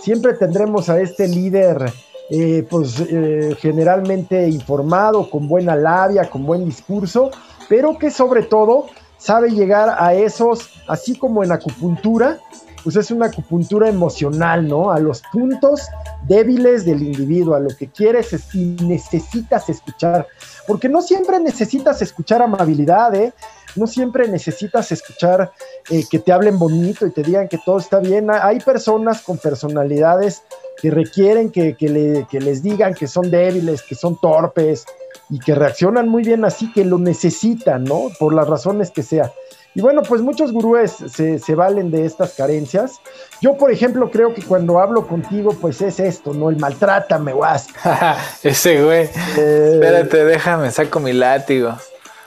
Siempre tendremos a este líder, eh, pues eh, generalmente informado, con buena labia, con buen discurso, pero que sobre todo sabe llegar a esos, así como en acupuntura, pues es una acupuntura emocional, ¿no? A los puntos débiles del individuo, a lo que quieres y necesitas escuchar. Porque no siempre necesitas escuchar amabilidad, ¿eh? No siempre necesitas escuchar eh, que te hablen bonito y te digan que todo está bien. Hay personas con personalidades que requieren que, que les digan que son débiles, que son torpes y que reaccionan muy bien así, que lo necesitan, ¿no? Por las razones que sea. Y bueno, pues muchos gurúes se, valen de estas carencias. Yo, por ejemplo, creo que cuando hablo contigo, pues es esto, ¿no? El maltrátame, guas. Ese güey. Eh, Espérate, déjame, saco mi látigo.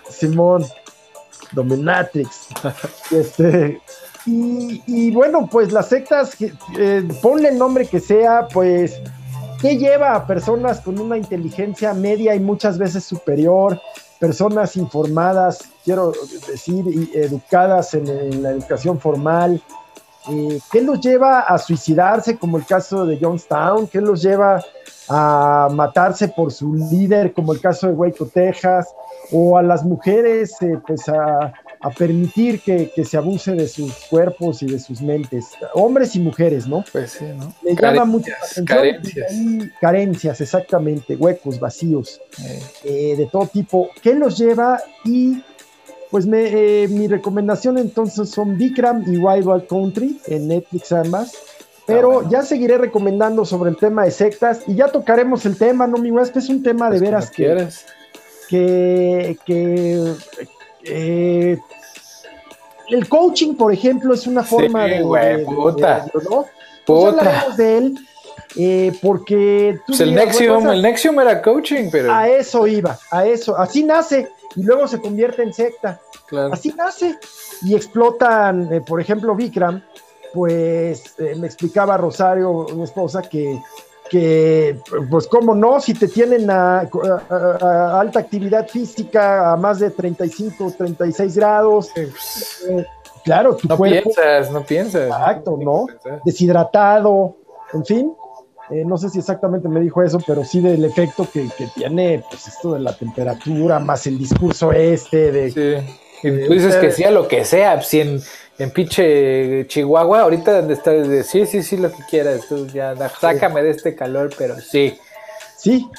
Simón, Dominatrix. este, y, bueno, pues las sectas, eh, ponle el nombre que sea, pues, ¿qué lleva a personas con una inteligencia media y muchas veces superior? Personas informadas, quiero decir, educadas en, la educación formal. Eh, ¿Qué los lleva a suicidarse, como el caso de Johnstown? ¿Qué los lleva a matarse por su líder, como el caso de Waco, Texas? ¿O a las mujeres, eh, pues a, a permitir que, se abuse de sus cuerpos y de sus mentes, hombres y mujeres, ¿no? Pues sí, ¿no? Le llama mucho la atención. Carencias. carencias, exactamente, huecos, vacíos, eh. Eh, de todo tipo. ¿Qué los lleva? Y pues me, eh, mi recomendación entonces son Vikram y Wild Wild Country en Netflix ambas. Pero ah, ya seguiré recomendando sobre el tema de sectas y ya tocaremos el tema, ¿no, mi Este es un tema de pues veras que, que, que, eh, el coaching, por ejemplo, es una forma de, puta. ¿no? Pues de él eh, porque pues el Nexium, el Nexium era coaching, pero a eso iba, a eso, así nace y luego se convierte en secta. Así nace y explotan, eh, por ejemplo, Vikram, pues me explicaba Rosario, mi esposa, que que, pues, cómo no, si te tienen a, alta actividad física, a más de 35, 36 grados, eh, claro, tu no piensas, no piensas. Exacto, ¿no? Deshidratado, en fin. Eh, no sé si exactamente me dijo eso, pero sí del efecto que, tiene, pues, esto de la temperatura, más el discurso este de... Sí. Y tú dices que sea lo que sea, si en en pinche Chihuahua, ahorita donde está, sí, sí, sí, lo que quieras, tú ya, sácame de este calor, pero sí. Sí,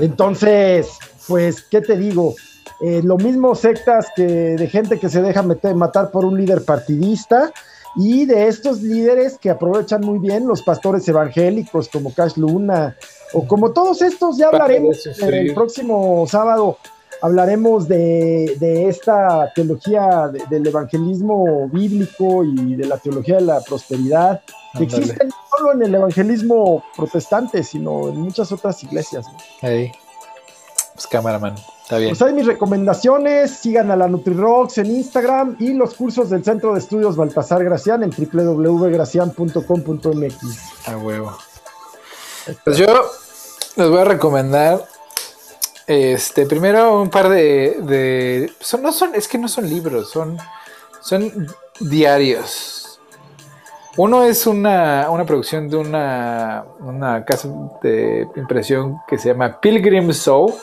entonces, pues, ¿qué te digo? Eh, lo mismo sectas que de gente que se deja meter, matar por un líder partidista y de estos líderes que aprovechan muy bien los pastores evangélicos como Cash Luna o como todos estos, ya hablaremos el próximo sábado hablaremos de, esta teología del evangelismo bíblico y de la teología de la prosperidad, que existe no solo en el evangelismo protestante, sino en muchas otras iglesias. Hey. Pues cameraman, está bien. Pues hay mis recomendaciones, sigan a la NutriRocks en Instagram y los cursos del Centro de Estudios Baltasar Gracián en www.gracian.com.mx. A huevo. Pues yo les voy a recomendar este, primero un par de, son, no son, es que no son libros, son, son diarios. Uno es una, producción de una, una, casa de impresión que se llama Pilgrim Soul,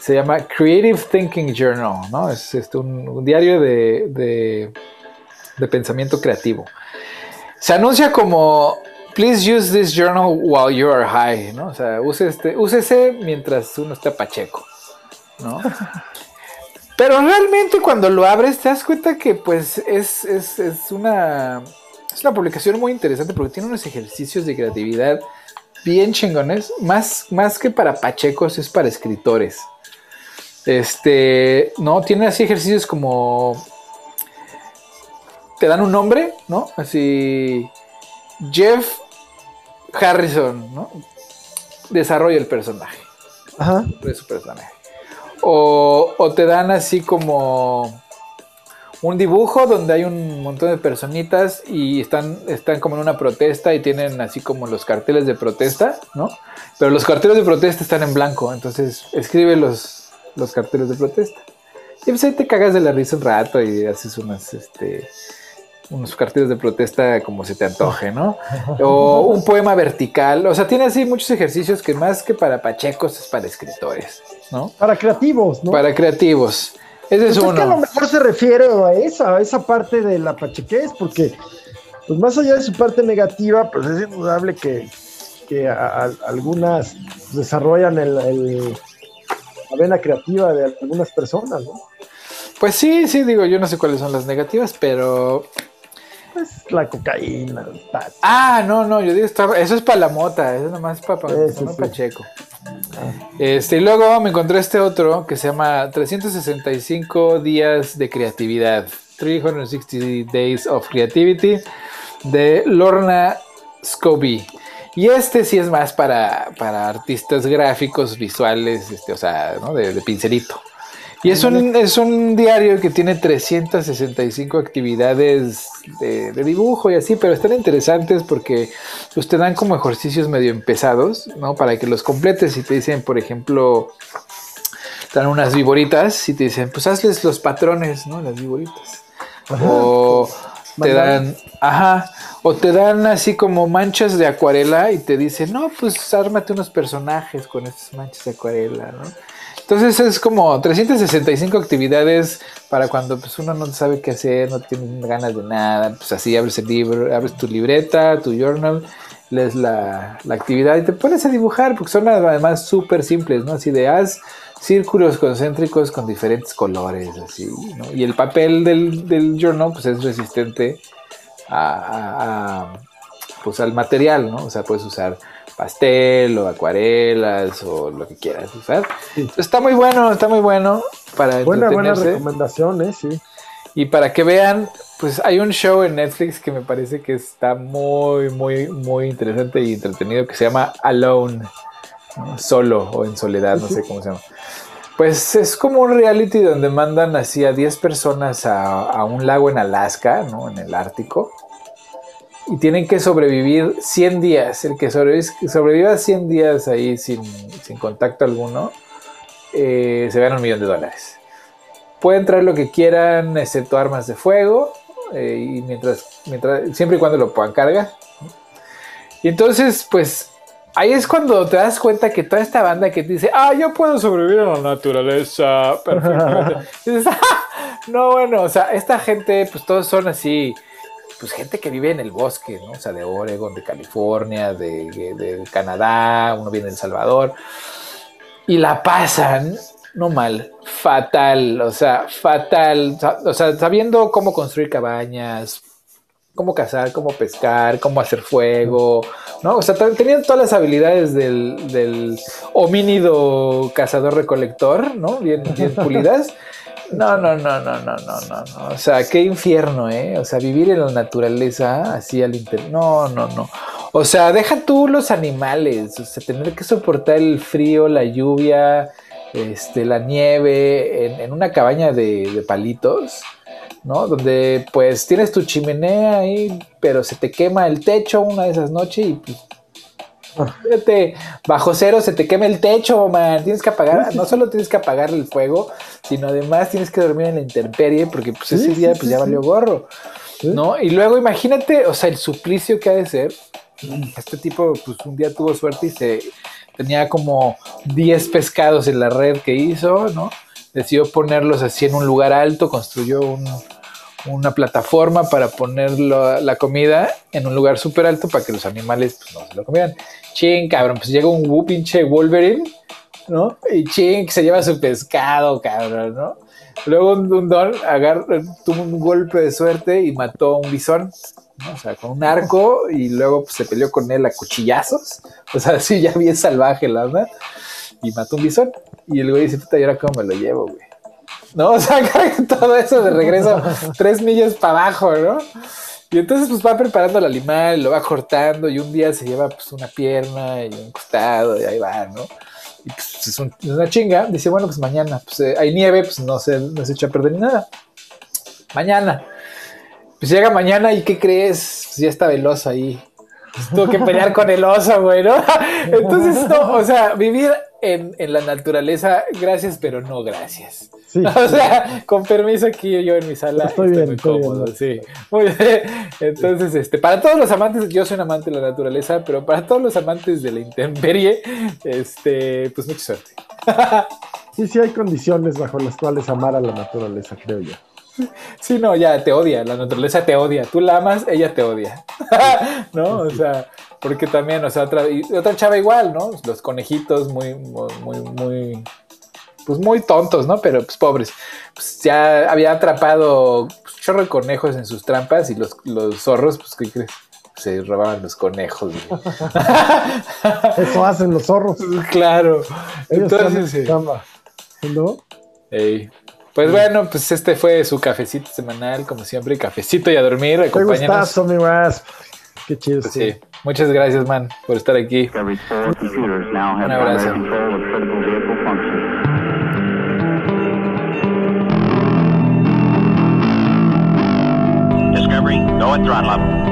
se llama Creative Thinking Journal, ¿no? Es, un, diario de, de, de pensamiento creativo. Se anuncia como Please use this journal while you are high, ¿no? O sea, use este, úsese mientras uno está pacheco, ¿no? Pero realmente cuando lo abres te das cuenta que pues es, es, es, una, es una publicación muy interesante porque tiene unos ejercicios de creatividad bien chingones, más, más que para pachecos es para escritores. Este, no, tiene así ejercicios como te dan un nombre, ¿no? Así Jeff Harrison, ¿no? Desarrolla el personaje. Ajá. De su personaje. O, o te dan así como un dibujo donde hay un montón de personitas y están, están como en una protesta y tienen así como los carteles de protesta, ¿no? Pero los carteles de protesta están en blanco, entonces escribe los, los carteles de protesta. Y pues ahí te cagas de la risa un rato y haces unas, este, unos carteles de protesta como se te antoje, ¿no? O un poema vertical, o sea, tiene así muchos ejercicios que más que para pachecos es para escritores, ¿no? Para creativos, ¿no? Para creativos. Ese es uno. que a lo mejor se refiere a esa, a esa parte de la pachequez, porque pues más allá de su parte negativa, pues es indudable que, algunas desarrollan el, la vena creativa de algunas personas, ¿no? Pues sí, sí, digo, yo no sé cuáles son las negativas, pero pues la cocaína. Ah, no, no, yo digo, eso es para la mota, eso nomás es para, Pacheco. Este, y luego me encontré este otro que se llama 365 días de creatividad. 360 Days of Creativity de Lorna Scobie. Y este sí es más para, para artistas gráficos, visuales, este, o sea, ¿no? de, de pincelito. Y es un, es un diario que tiene 365 actividades de, dibujo y así, pero están interesantes porque pues, te dan como ejercicios medio empezados, ¿no? Para que los completes y te dicen, por ejemplo, te dan unas viboritas y te dicen, pues hazles los patrones, ¿no? Las viboritas. o te dan, ajá, o te dan así como manchas de acuarela y te dicen, no, pues ármate unos personajes con estas manchas de acuarela, ¿no? Entonces es como 365 actividades para cuando pues, uno no sabe qué hacer, no tiene ganas de nada, pues así abres el libro, abres tu libreta, tu journal, lees la, actividad y te pones a dibujar, porque son además súper simples, ¿no? Así de haz círculos concéntricos con diferentes colores, así, ¿no? Y el papel del, journal pues es resistente a, pues, al material, ¿no? O sea, puedes usar pastel o acuarelas o lo que quieras usar. Está muy bueno, está muy bueno para Buena, buena recomendación, ¿eh? sí. Y para que vean, pues hay un show en Netflix que me parece que está muy, muy, muy interesante y entretenido que se llama Alone, solo o en soledad, no sé cómo se llama. Pues es como un reality donde mandan así a 10 personas a, a un lago en Alaska, ¿no? En el Ártico y tienen que sobrevivir 100 días. El que sobreviva 100 días ahí sin, contacto alguno, eh, se gana un millón de dólares. Pueden traer lo que quieran, excepto armas de fuego, eh, y mientras, mientras, siempre y cuando lo puedan cargar. Y entonces, pues, ahí es cuando te das cuenta que toda esta banda que te dice, ah, yo puedo sobrevivir a la naturaleza, perfectamente. dices, ah, no, bueno, o sea, esta gente, pues todos son así pues gente que vive en el bosque, ¿no? O sea, de Oregon, de California, de, Canadá, uno viene de El Salvador, y la pasan, no mal, fatal, o sea, fatal, o sea, sabiendo cómo construir cabañas, cómo cazar, cómo pescar, cómo hacer fuego, ¿no? O sea, tenían todas las habilidades del, del homínido cazador-recolector, ¿no? Bien, bien pulidas. No, no, no, no, no, no, no, no. O sea, qué infierno, ¿eh? O sea, vivir en la naturaleza así al interior. No, no, no. O sea, deja tú los animales. O sea, tener que soportar el frío, la lluvia, este, la nieve, en, una cabaña de, palitos, ¿no? Donde pues tienes tu chimenea ahí, pero se te quema el techo una de esas noches y pues Fíjate, bajo cero se te quema el techo, man. Tienes que apagar, no solo tienes que apagar el fuego, sino además tienes que dormir en la intemperie, porque pues ese día pues ya valió gorro. ¿No? Y luego imagínate, o sea, el suplicio que ha de ser. Este tipo, pues un día tuvo suerte y se tenía como 10 pescados en la red que hizo, ¿no? Decidió ponerlos así en un lugar alto, construyó una plataforma para poner la comida en un lugar súper alto para que los animales pues, no se lo comieran. Ching, cabrón, pues llega un pinche Wolverine, ¿no? Y ching, se lleva su pescado, cabrón, ¿no? Luego un, don agarra, tuvo un golpe de suerte y mató a un bisón, ¿no? O sea, con un arco y luego pues, se peleó con él a cuchillazos. O sea, sí, ya bien salvaje la verdad. y mató un bisón. Y el güey dice, puta, ¿y ahora cómo me lo llevo, güey? No, o sea, todo eso de regreso, tres millas para abajo, ¿no? Y entonces pues va preparando el animal, lo va cortando y un día se lleva pues una pierna y un costado y ahí va, ¿no? Y pues es, una chinga. Dice, bueno, pues mañana, pues eh, hay nieve, pues no se, no se echa a perder ni nada. Mañana. Pues llega mañana y ¿qué crees? Pues ya está veloz ahí. Pues, tuvo que pelear con el oso, güey, ¿no? Entonces, no, o sea, vivir en, en, la naturaleza, gracias, pero no gracias. O sea, con permiso aquí yo en mi sala. Estoy, bien, muy cómodo, sí. Muy bien. Entonces, este, para todos los amantes, yo soy un amante de la naturaleza, pero para todos los amantes de la intemperie, este, pues mucha suerte. Sí, sí hay condiciones bajo las cuales amar a la naturaleza, creo yo. Sí, no, ya te odia, la naturaleza te odia. Tú la amas, ella te odia. ¿No? O sea, porque también, o sea, otra, otra chava igual, ¿no? Los conejitos muy, muy, muy, pues muy tontos, ¿no? Pero pues pobres. Pues ya había atrapado pues, chorro de conejos en sus trampas y los, los zorros, pues, ¿qué crees? Se robaban los conejos. Eso hacen los zorros. Claro. Entonces, ¿no? Pues bueno, pues este fue su cafecito semanal, como siempre, cafecito y a dormir. Acompáñanos. mi Qué chido. Pues sí. Muchas gracias, man, por estar aquí. Un abrazo. Discovery, go at throttle up.